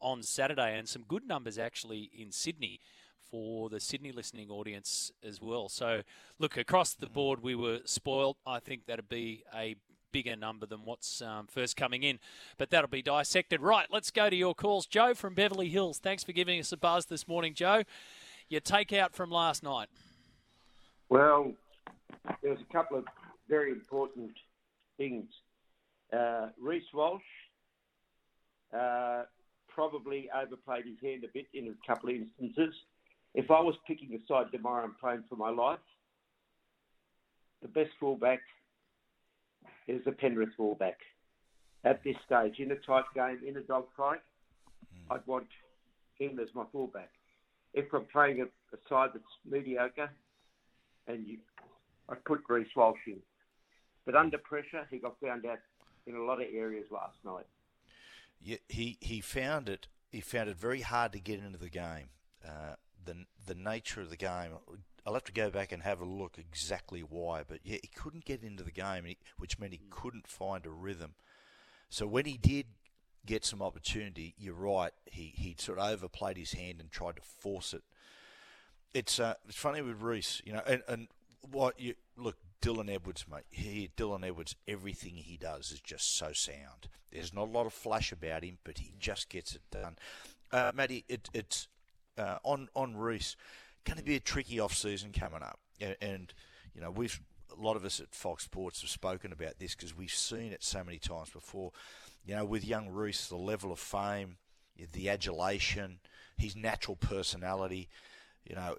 on Saturday, and some good numbers actually in Sydney for the Sydney listening audience as well. So, look, across the board, we were spoiled. I think that'd be a bigger number than what's um, first coming in, but that'll be dissected. Right, let's go to your calls. Joe from Beverly Hills, thanks for giving us a buzz this morning, Joe. Your takeout from last night. Well, there was a couple of very important things. Uh, Reece Walsh uh, probably overplayed his hand a bit in a couple of instances. If I was picking a side tomorrow and playing for my life, the best fullback is the Penrith fullback. At this stage, in a tight game, in a dogfight, mm. I'd want him as my fullback. If I'm playing a, a side that's mediocre, and you, I'd put Reece Walsh in. But under pressure, he got found out in a lot of areas last night. Yeah, he, he found it. He found it very hard to get into the game. Uh, the the nature of the game. I'll have to go back and have a look exactly why, but yeah, he couldn't get into the game, which meant he couldn't find a rhythm. So when he did get some opportunity, you're right. He he sort of overplayed his hand and tried to force it. It's uh, it's funny with Reece, you know, and, and what you look Dylan Edwards, mate. He Dylan Edwards, everything he does is just so sound. There's not a lot of flash about him, but he just gets it done. Uh, Matty, it, it's uh, on on Reece. Going to be a tricky off season coming up, and, and you know we've a lot of us at Fox Sports have spoken about this because we've seen it so many times before. You know, with young Reece, the level of fame, the adulation, his natural personality. You know,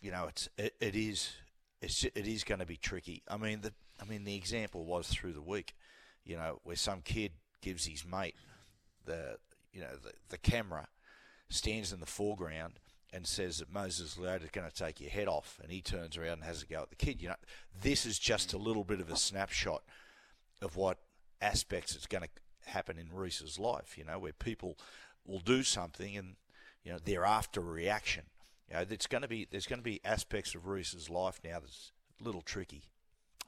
you know, it's it, it is it's it is going to be tricky. I mean, the I mean the example was through the week. You know, where some kid gives his mate the you know the the camera stands in the foreground and says that Moses is going to take your head off, and he turns around and has a go at the kid. You know, this is just a little bit of a snapshot of what aspects it's going to happen in Reece's life. You know, where people will do something and you know they're after a reaction. You know, it's going to be there's going to be aspects of Reece's life now that's a little tricky.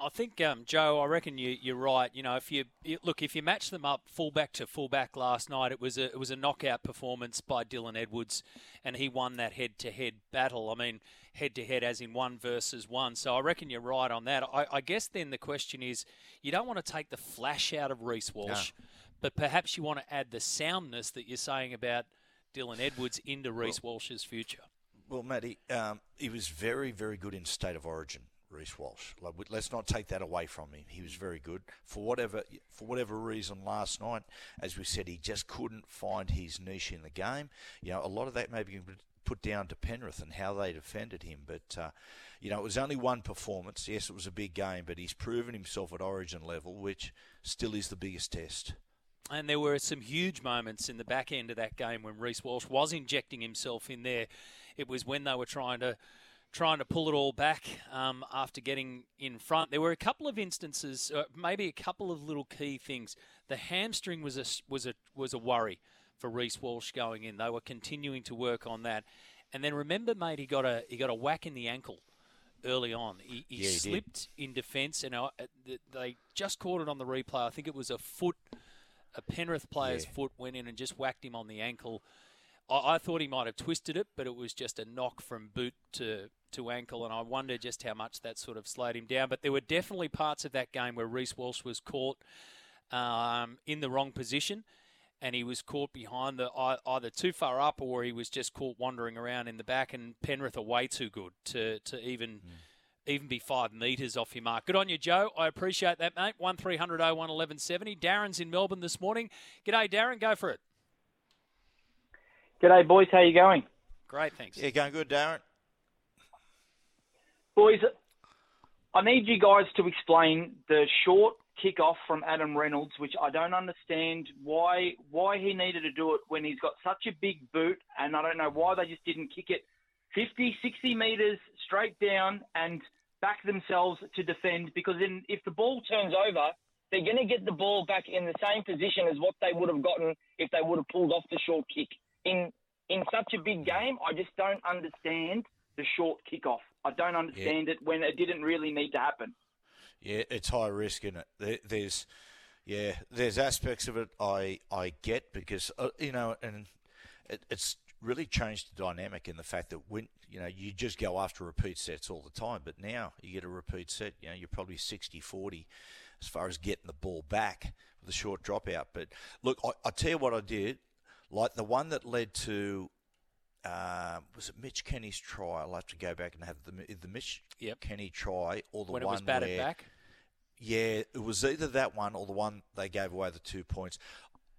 I think um, Joe. I reckon you, you're right. You know, if you, you, look, if you match them up fullback to fullback last night, it was a it was a knockout performance by Dylan Edwards, and he won that head to head battle. I mean, head to head as in one versus one. So I reckon you're right on that. I, I guess then the question is, you don't want to take the flash out of Reece Walsh, no. but perhaps you want to add the soundness that you're saying about Dylan Edwards into Reece well, Walsh's future. Well, Matty, um, he was very, very good in state of origin. Reece Walsh. Let's not take that away from him. He was very good for whatever for whatever reason last night. As we said, he just couldn't find his niche in the game. You know, a lot of that may be put down to Penrith and how they defended him. But uh, you know, it was only one performance. Yes, it was a big game, but he's proven himself at Origin level, which still is the biggest test. And there were some huge moments in the back end of that game when Reece Walsh was injecting himself in there. It was when they were trying to trying to pull it all back um, after getting in front. There were a couple of instances, uh, maybe a couple of little key things. The hamstring was a was a was a worry for Reece Walsh going in. They were continuing to work on that, and then remember, mate, he got a he got a whack in the ankle early on. He, he, yeah, he slipped did. in defence, and uh, they just caught it on the replay. I think it was a foot, a Penrith player's yeah. foot went in and just whacked him on the ankle. I, I thought he might have twisted it, but it was just a knock from boot to to ankle, and I wonder just how much that sort of slowed him down. But there were definitely parts of that game where Reece Walsh was caught um, in the wrong position, and he was caught behind the either too far up or he was just caught wandering around in the back. And Penrith are way too good to to even. Mm. Even be five metres off your mark. Good on you, Joe. I appreciate that, mate. 1300 01 1170. Darren's in Melbourne this morning. G'day, Darren. Go for it. G'day, boys. How you going? Great, thanks. Yeah, going good, Darren. Boys, I need you guys to explain the short kick off from Adam Reynolds, which I don't understand why why he needed to do it when he's got such a big boot, and I don't know why they just didn't kick it 50, 60 metres straight down and back themselves to defend. Because in, if the ball turns over, they're going to get the ball back in the same position as what they would have gotten if they would have pulled off the short kick. In in such a big game, I just don't understand the short kickoff. I don't understand yeah. it when it didn't really need to happen. Yeah, it's high risk, isn't it? There's, yeah, there's aspects of it I I get because uh, you know, and it, it's really changed the dynamic in the fact that when you know you just go after repeat sets all the time, but now you get a repeat set. You know, you're probably 60-40 as far as getting the ball back with a short dropout. But look, I, I tell you what I did, like the one that led to uh, was it Mitch Kenny's try? I'll have to go back and have the the Mitch Yep. Kenny try or the when it one was batted where, back. Yeah, it was either that one or the one they gave away the two points.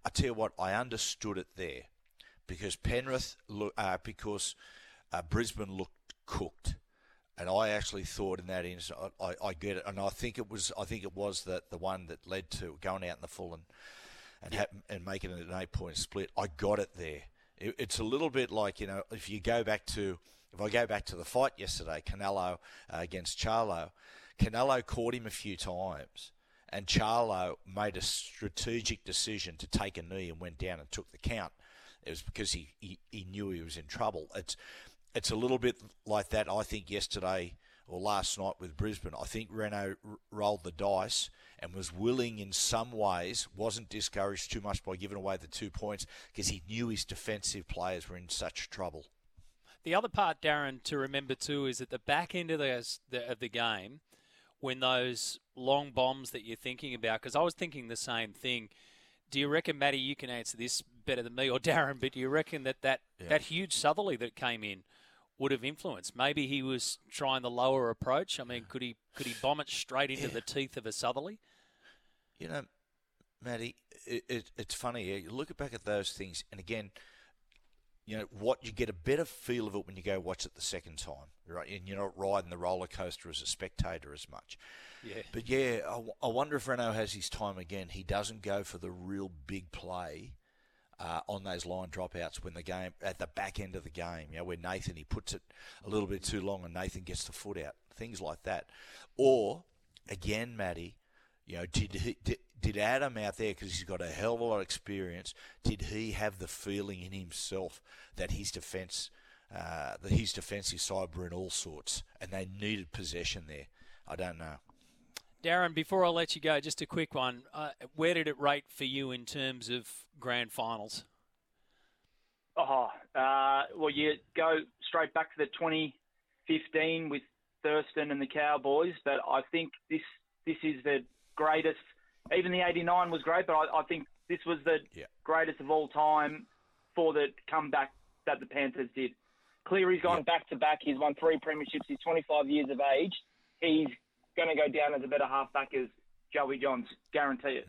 I tell you what, I understood it there because Penrith, uh, because uh, Brisbane looked cooked, and I actually thought in that instance, I, I, I get it, and I think it was, I think it was that the one that led to going out in the full and and ha- and making it an eight point split. I got it there. It, it's a little bit like you know if you go back to if I go back to the fight yesterday, Canelo uh, against Charlo, Canelo caught him a few times, and Charlo made a strategic decision to take a knee and went down and took the count. It was because he, he, he knew he was in trouble. It's it's a little bit like that. I think yesterday or last night with Brisbane, I think Reyno rolled the dice and was willing in some ways, wasn't discouraged too much by giving away the two points because he knew his defensive players were in such trouble. The other part, Darren, to remember too is at the back end of the, of the game, when those long bombs that you're thinking about, because I was thinking the same thing. Do you reckon, Matty, you can answer this better than me or Darren, but do you reckon that that, Yeah. that huge southerly that came in would have influenced? Maybe he was trying the lower approach. I mean, could he could he bomb it straight into Yeah. the teeth of a southerly? You know, Matty, it, it, it's funny. You look back at those things, and again, you know what you get a better feel of it when you go watch it the second time, right? And you're not riding the roller coaster as a spectator as much. Yeah. But yeah, I wonder if Reyno has his time again. He doesn't go for the real big play uh, on those line dropouts when the game at the back end of the game. You know, where Nathan he puts it a little bit too long and Nathan gets the foot out, things like that. Or again, Matty, you know, did he, did, did Adam out there because he's got a hell of a lot of experience? Did he have the feeling in himself that his defence, uh, that his defensive side were in all sorts, and they needed possession there? I don't know. Darren, before I let you go, just a quick one. Uh, where did it rate for you in terms of grand finals? Oh, uh, well, you go straight back to the 2015 with Thurston and the Cowboys, but I think this this is the greatest. Even the 89 was great, but I, I think this was the Yeah. greatest of all time for the comeback that the Panthers did. Cleary's gone Yeah. back to back. He's won three premierships. He's 25 years of age. He's going to go down as a better halfback as Joey Johns. Guarantee it.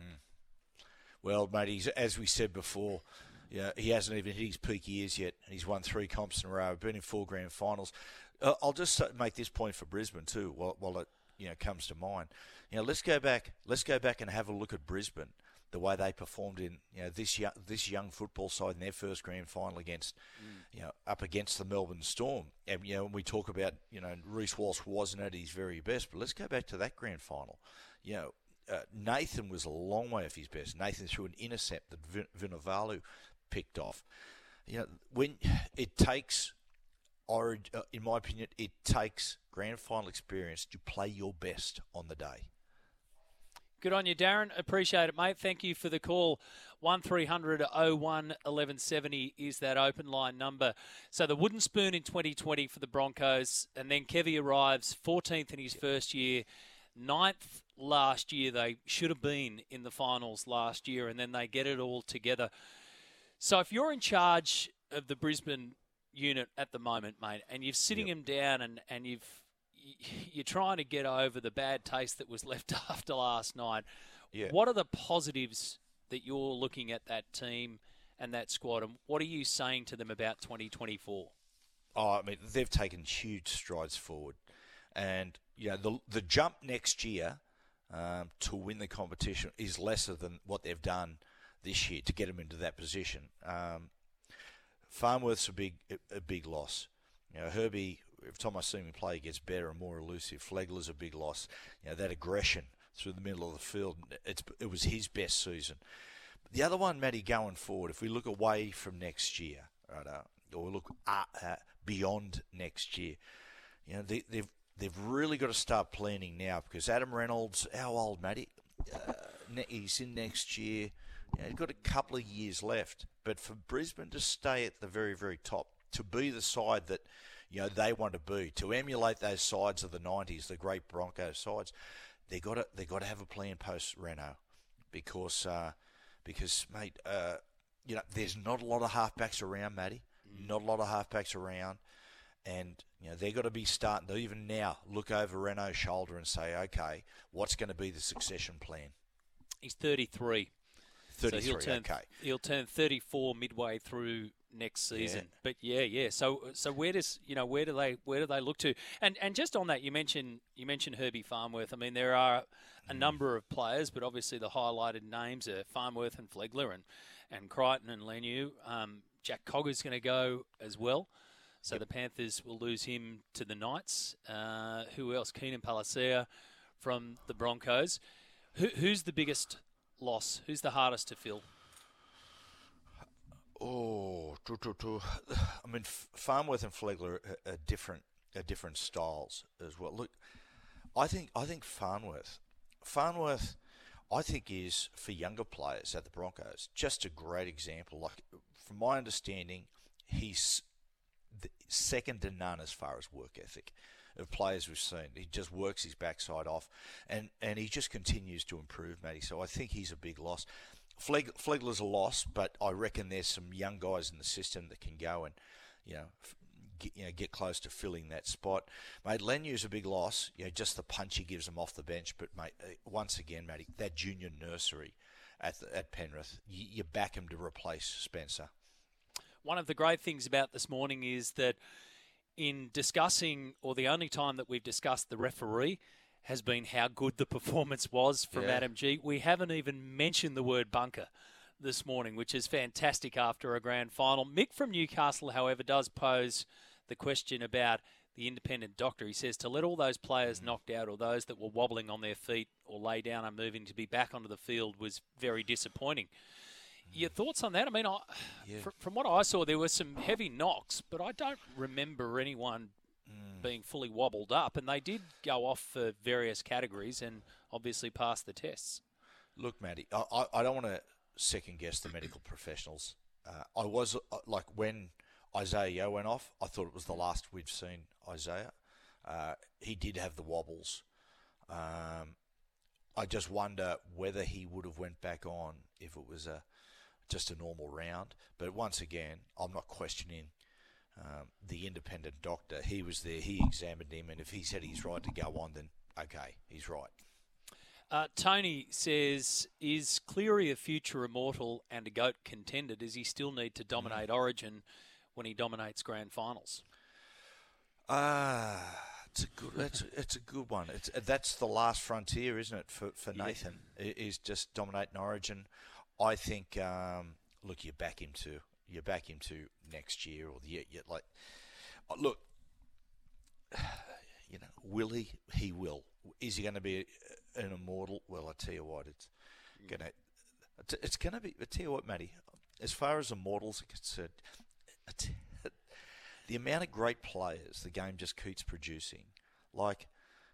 Well, mate, he's, as we said before, yeah, he hasn't even hit his peak years yet, and he's won three comps in a row, been in four grand finals. Uh, I'll just make this point for Brisbane too, while, while it you know comes to mind. You know, let's go back. Let's go back and have a look at Brisbane, the way they performed in you know this young this young football side in their first grand final against you know up against the Melbourne Storm. And you know, when we talk about you know Reece Walsh wasn't at his very best, but let's go back to that grand final. You know, uh, Nathan was a long way off his best. Nathan threw an intercept that Vin- picked off. You know, when it takes, uh, in my opinion, it takes grand final experience to play your best on the day. Good on you, Darren. Appreciate it, mate. Thank you for the call. 1300 01 1170 is that open line number. So the wooden spoon in 2020 for the Broncos, and then Kevy arrives 14th in his first year, ninth last year. They should have been in the finals last year, and then they get it all together. So if you're in charge of the Brisbane unit at the moment, mate, and you're sitting him down and, and you've you're trying to get over the bad taste that was left after last night. Yeah. What are the positives that you're looking at that team and that squad, and what are you saying to them about 2024? Oh, I mean, they've taken huge strides forward, and you know the the jump next year um, to win the competition is lesser than what they've done this year to get them into that position. Um, Farnworth's a big a big loss. You know, Herbie. Every time I see him play, he gets better and more elusive. Flegler's a big loss. You know that aggression through the middle of the field. It's it was his best season. The other one, Matty, going forward, if we look away from next year, right, uh, or we look uh, uh, beyond next year, you know, they, they've they've really got to start planning now because Adam Reynolds, how old, Matty? Uh, he's in next year. You know, he's got a couple of years left, but for Brisbane to stay at the very, very top, to be the side that you know they want to be, to emulate those sides of the '90s, the great Broncos sides, they got to they got to have a plan post Reyno because uh, because mate, uh, you know, there's not a lot of halfbacks around, Matty. not a lot of halfbacks around, and you know they've got to be starting to even now look over Reyno's shoulder and say, okay, what's going to be the succession plan? He's 33. 33, so he'll turn, okay. He'll turn 34 midway through next season. Yeah. But yeah, yeah. So so where does you know where do they where do they look to? And and just on that, you mentioned you mentioned Herbie Farnworth. I mean, there are a Mm. number of players, but obviously the highlighted names are Farmworth and Flegler and and Crichton and Leniu. Um, Jack Cogger's going to go as well. So the Panthers will lose him to the Knights. Uh, who else? Keenan Palasia from the Broncos. Who, who's the biggest loss? Who's the hardest to fill? Oh, true, true, true. I mean, Farnworth and Flegler are, are different, are different styles as well. Look, I think I think Farnworth, Farnworth, I think is for younger players at the Broncos just a great example. Like, from my understanding, he's second to none as far as work ethic of players we've seen. He just works his backside off, and, and he just continues to improve, Matty. So I think he's a big loss. Fleg, Flegler's a loss, but I reckon there's some young guys in the system that can go and, you know, get, you know, get close to filling that spot. Mate, Leniu's a big loss. You know, just the punch he gives them off the bench. But mate, uh, once again, Matty, that junior nursery at the, at Penrith, you, you back him to replace Spencer. One of the great things about this morning is that in discussing, or the only time that we've discussed the referee, has been how good the performance was from Yeah. Adam Gee. We haven't even mentioned the word bunker this morning, which is fantastic after a grand final. Mick from Newcastle, however, does pose the question about the independent doctor. He says to let all those players mm-hmm. knocked out or those that were wobbling on their feet or lay down and moving to be back onto the field was very disappointing. Mm. Your thoughts on that? I mean, I, Yeah. fr- from what I saw, there were some heavy knocks, but I don't remember anyone Mm. being fully wobbled up. And they did go off for various categories and obviously passed the tests. Look, Matty, I, I, don't want to second guess the medical professionals. Uh, I was uh, like when Isaiah Yeo went off, I thought it was the last we'd seen Isaiah. Uh, he did have the wobbles. Um, I just wonder whether he would have went back on if it was a just a normal round. But once again, I'm not questioning um, the independent doctor. He was there. He examined him, and if he said he's right to go on, then okay, he's right. Uh, Tony says, is Cleary a future immortal and a GOAT contender? Does he still need to dominate Origin when he dominates grand finals? Ah, it's a good. That's it's a good one. It's that's the last frontier, isn't it, for for Nathan? i- Is just dominating Origin. I think. Um, look, you back him to you back him to next year or the year. You, like, uh, look, you know, will he? He will. Is he going to be an immortal? Well, I tell you what, it's gonna. It's, it's going to be. I tell you what, Matty. As far as immortals are concerned, the amount of great players the game just keeps producing, like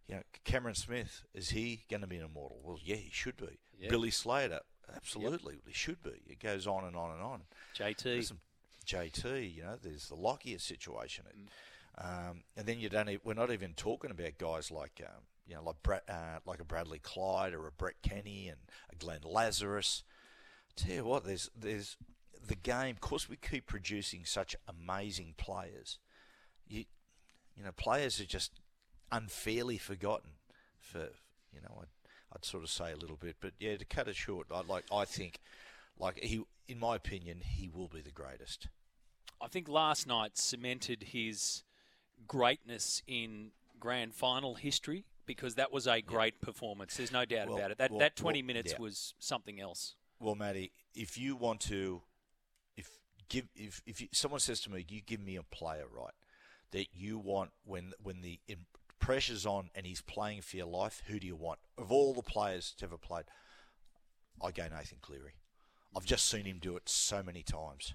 you know Cameron Smith, is he going to be an immortal? Well, yeah, he should be. Yeah. Billy Slater, absolutely, he should be. It goes on and on and on. JT. Some JT, you know, there's the Lockyer situation, um, and then you don't. e- We're not even talking about guys like um, you know, like Brad, uh, like a Bradley Clyde or a Brett Kenny and a Glenn Lazarus. Tell you what, there's there's the game. Of course, we keep producing such amazing players. You you know, players are just unfairly forgotten. For you know, I'd, sort of say a little bit, but yeah, to cut it short, I like I think, like he, in my opinion, he will be the greatest. I think last night cemented his greatness in grand final history because that was a great performance. There's no doubt Well- about it. That well- that 20 well, minutes yeah. was something else. Well, Matty, if you want to, if give if if you, someone says to me, "You give me a player, right, that you want when when the pressure's on and he's playing for your life, who do you want of all the players to ever played?" I go Nathan Cleary. I've just seen him do it so many times.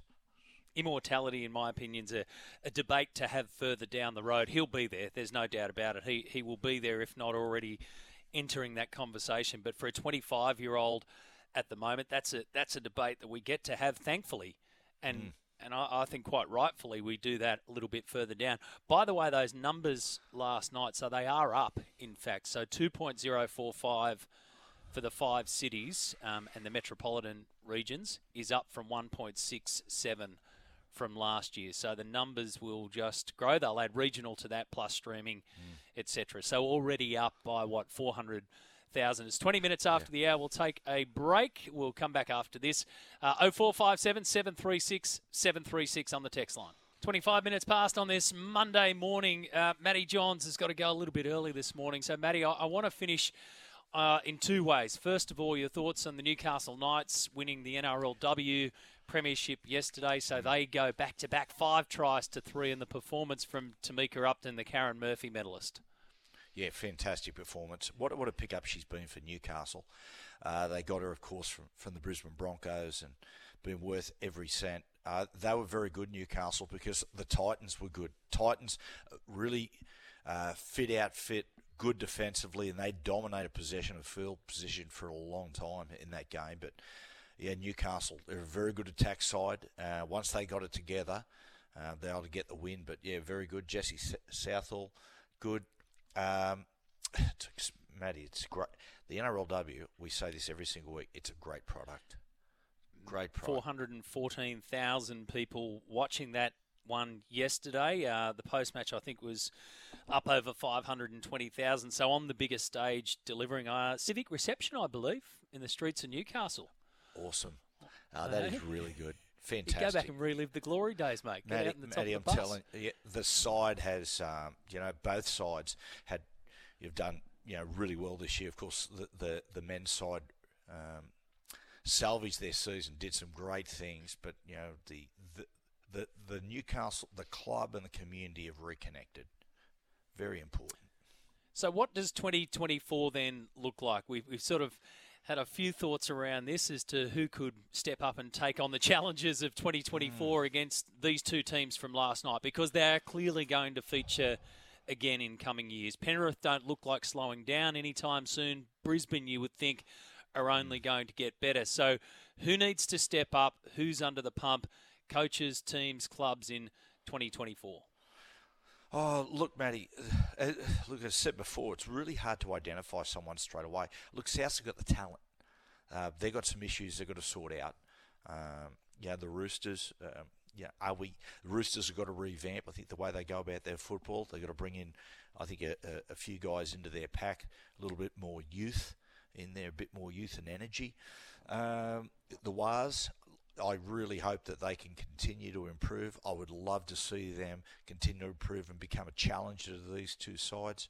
Immortality, in my opinion, is a, a debate to have further down the road. He'll be there. There's no doubt about it. He he will be there, if not already entering that conversation. But for a 25 year old at the moment, that's a that's a debate that we get to have, thankfully, and. Mm. And I, I think quite rightfully we do that a little bit further down. By the way, those numbers last night, so they are up, in fact. So 2.045 for the five cities um, and the metropolitan regions is up from 1.67 from last year. So the numbers will just grow. They'll add regional to that plus streaming, mm. etc. So already up by what 400 thousand. It's 20 minutes after yeah. the hour. We'll take a break. We'll come back after this. Uh, 0457 736 736 on the text line. 25 minutes past on this Monday morning. Uh, Matty Johns has got to go a little bit early this morning. So, Matty, I, I want to finish uh, in two ways. First of all, your thoughts on the Newcastle Knights winning the NRLW Premiership yesterday. So they go back to back, five tries to three, in the performance from Tamika Upton, the Karyn Murphy medalist. Yeah, fantastic performance. What, what a pickup she's been for Newcastle. Uh, they got her, of course, from, from the Brisbane Broncos and been worth every cent. Uh, they were very good, Newcastle, because the Titans were good. Titans really uh, fit out, fit, good defensively, and they dominated possession of field position for a long time in that game. But yeah, Newcastle, they're a very good attack side. Uh, once they got it together, uh, they able to get the win. But yeah, very good. Jesse Southwell, good. Um, Matty, it's great. The NRLW, we say this every single week. It's a great product. Great product. Four hundred and fourteen thousand people watching that one yesterday. Uh, the post match, I think, was up over 520,000. So on the biggest stage, delivering a civic reception, I believe, in the streets of Newcastle. Awesome. Uh, that is really good. Fantastic. go back and relive the glory days, mate. Get Matty, out in the top Matty of the I'm telling you, the side has, um, you know, both sides had, you've done, you know, really well this year. Of course, the the, the men's side um, salvaged their season, did some great things, but you know, the, the the the Newcastle, the club and the community have reconnected. Very important. So, what does 2024 then look like? We've, we've sort of had a few thoughts around this as to who could step up and take on the challenges of 2024 mm. against these two teams from last night because they're clearly going to feature again in coming years. Penrith don't look like slowing down anytime soon. Brisbane, you would think, are only mm. going to get better. So, who needs to step up? Who's under the pump? Coaches, teams, clubs in 2024. Oh, look, Matty. Uh, look, as I said before, it's really hard to identify someone straight away. Look, Souths got the talent. Uh, they've got some issues they've got to sort out. Um, yeah, the Roosters. Um, yeah, are we? The Roosters have got to revamp. I think the way they go about their football, they've got to bring in, I think, a, a, a few guys into their pack, a little bit more youth in there, a bit more youth and energy. Um, the Waz, I really hope that they can continue to improve. I would love to see them continue to improve and become a challenger to these two sides.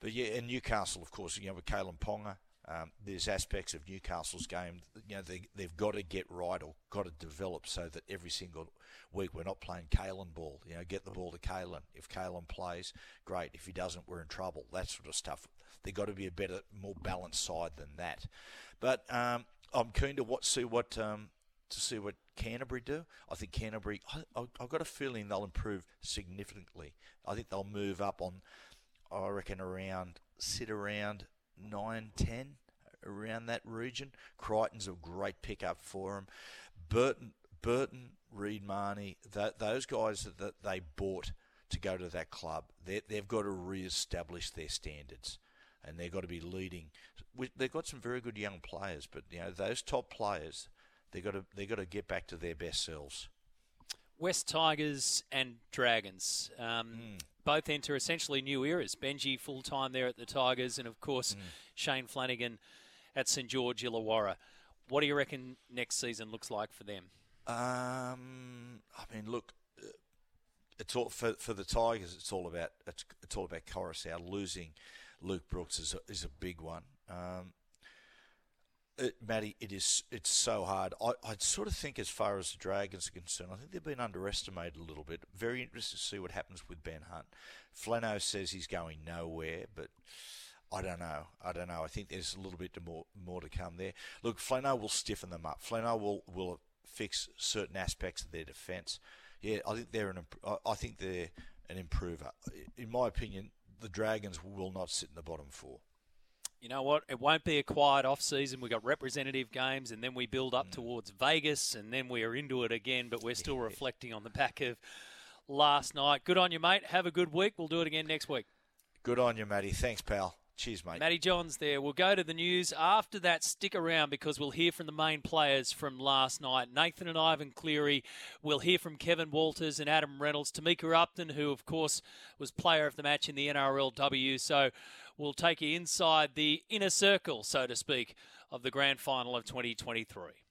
But yeah, and Newcastle, of course, you know, with Kalyn Ponga, um, there's aspects of Newcastle's game, you know, they, they've got to get right or got to develop so that every single week we're not playing Kalyn ball. You know, get the ball to Kalyn. If Kalyn plays, great. If he doesn't, we're in trouble. That sort of stuff. They've got to be a better, more balanced side than that. But um, I'm keen to what, see what um, to see what Canterbury do. I think Canterbury, I, have got a feeling they'll improve significantly. I think they'll move up on, I reckon, around, sit around 9, 10, around that region. Crichton's a great pickup for them. Burton, Burton, Reed that, those guys that, they bought to go to that club, they've got to re-establish their standards and they've got to be leading. They've got some very good young players, but you know those top players, they got to they got to get back to their best selves. West Tigers and Dragons um, mm. both enter essentially new eras. Benji full time there at the Tigers, and of course mm. Shane Flanagan at St George Illawarra. What do you reckon next season looks like for them? Um, I mean, look, uh, it's all for for the Tigers. It's all about it's, it's all about Koroisau losing. Luke Brooks is a, is a big one. Um, it, Matty, it is it's so hard. I, I sort of think, as far as the Dragons are concerned, I think they've been underestimated a little bit. Very interested to see what happens with Ben Hunt. Flano says he's going nowhere, but I don't know. I don't know. I think there's a little bit more more to come there. Look, Flano will stiffen them up. Flano will will fix certain aspects of their defence. Yeah, I think they're an. I think they're an improver. In my opinion, the Dragons will not sit in the bottom four you know what? It won't be a quiet off season. We've got representative games, and then we build up mm. towards Vegas, and then we are into it again. But we're still reflecting on the back of last night. Good on you, mate. Have a good week. We'll do it again next week. Good on you, Matty. Thanks, pal. Cheers, mate. Matty Johns there. We'll go to the news. After that, stick around because we'll hear from the main players from last night. Nathan and Ivan Cleary. We'll hear from Kevin Walters and Adam Reynolds. Tamika Upton, who, of course, was player of the match in the NRLW. So we'll take you inside the inner circle, so to speak, of the grand final of 2023.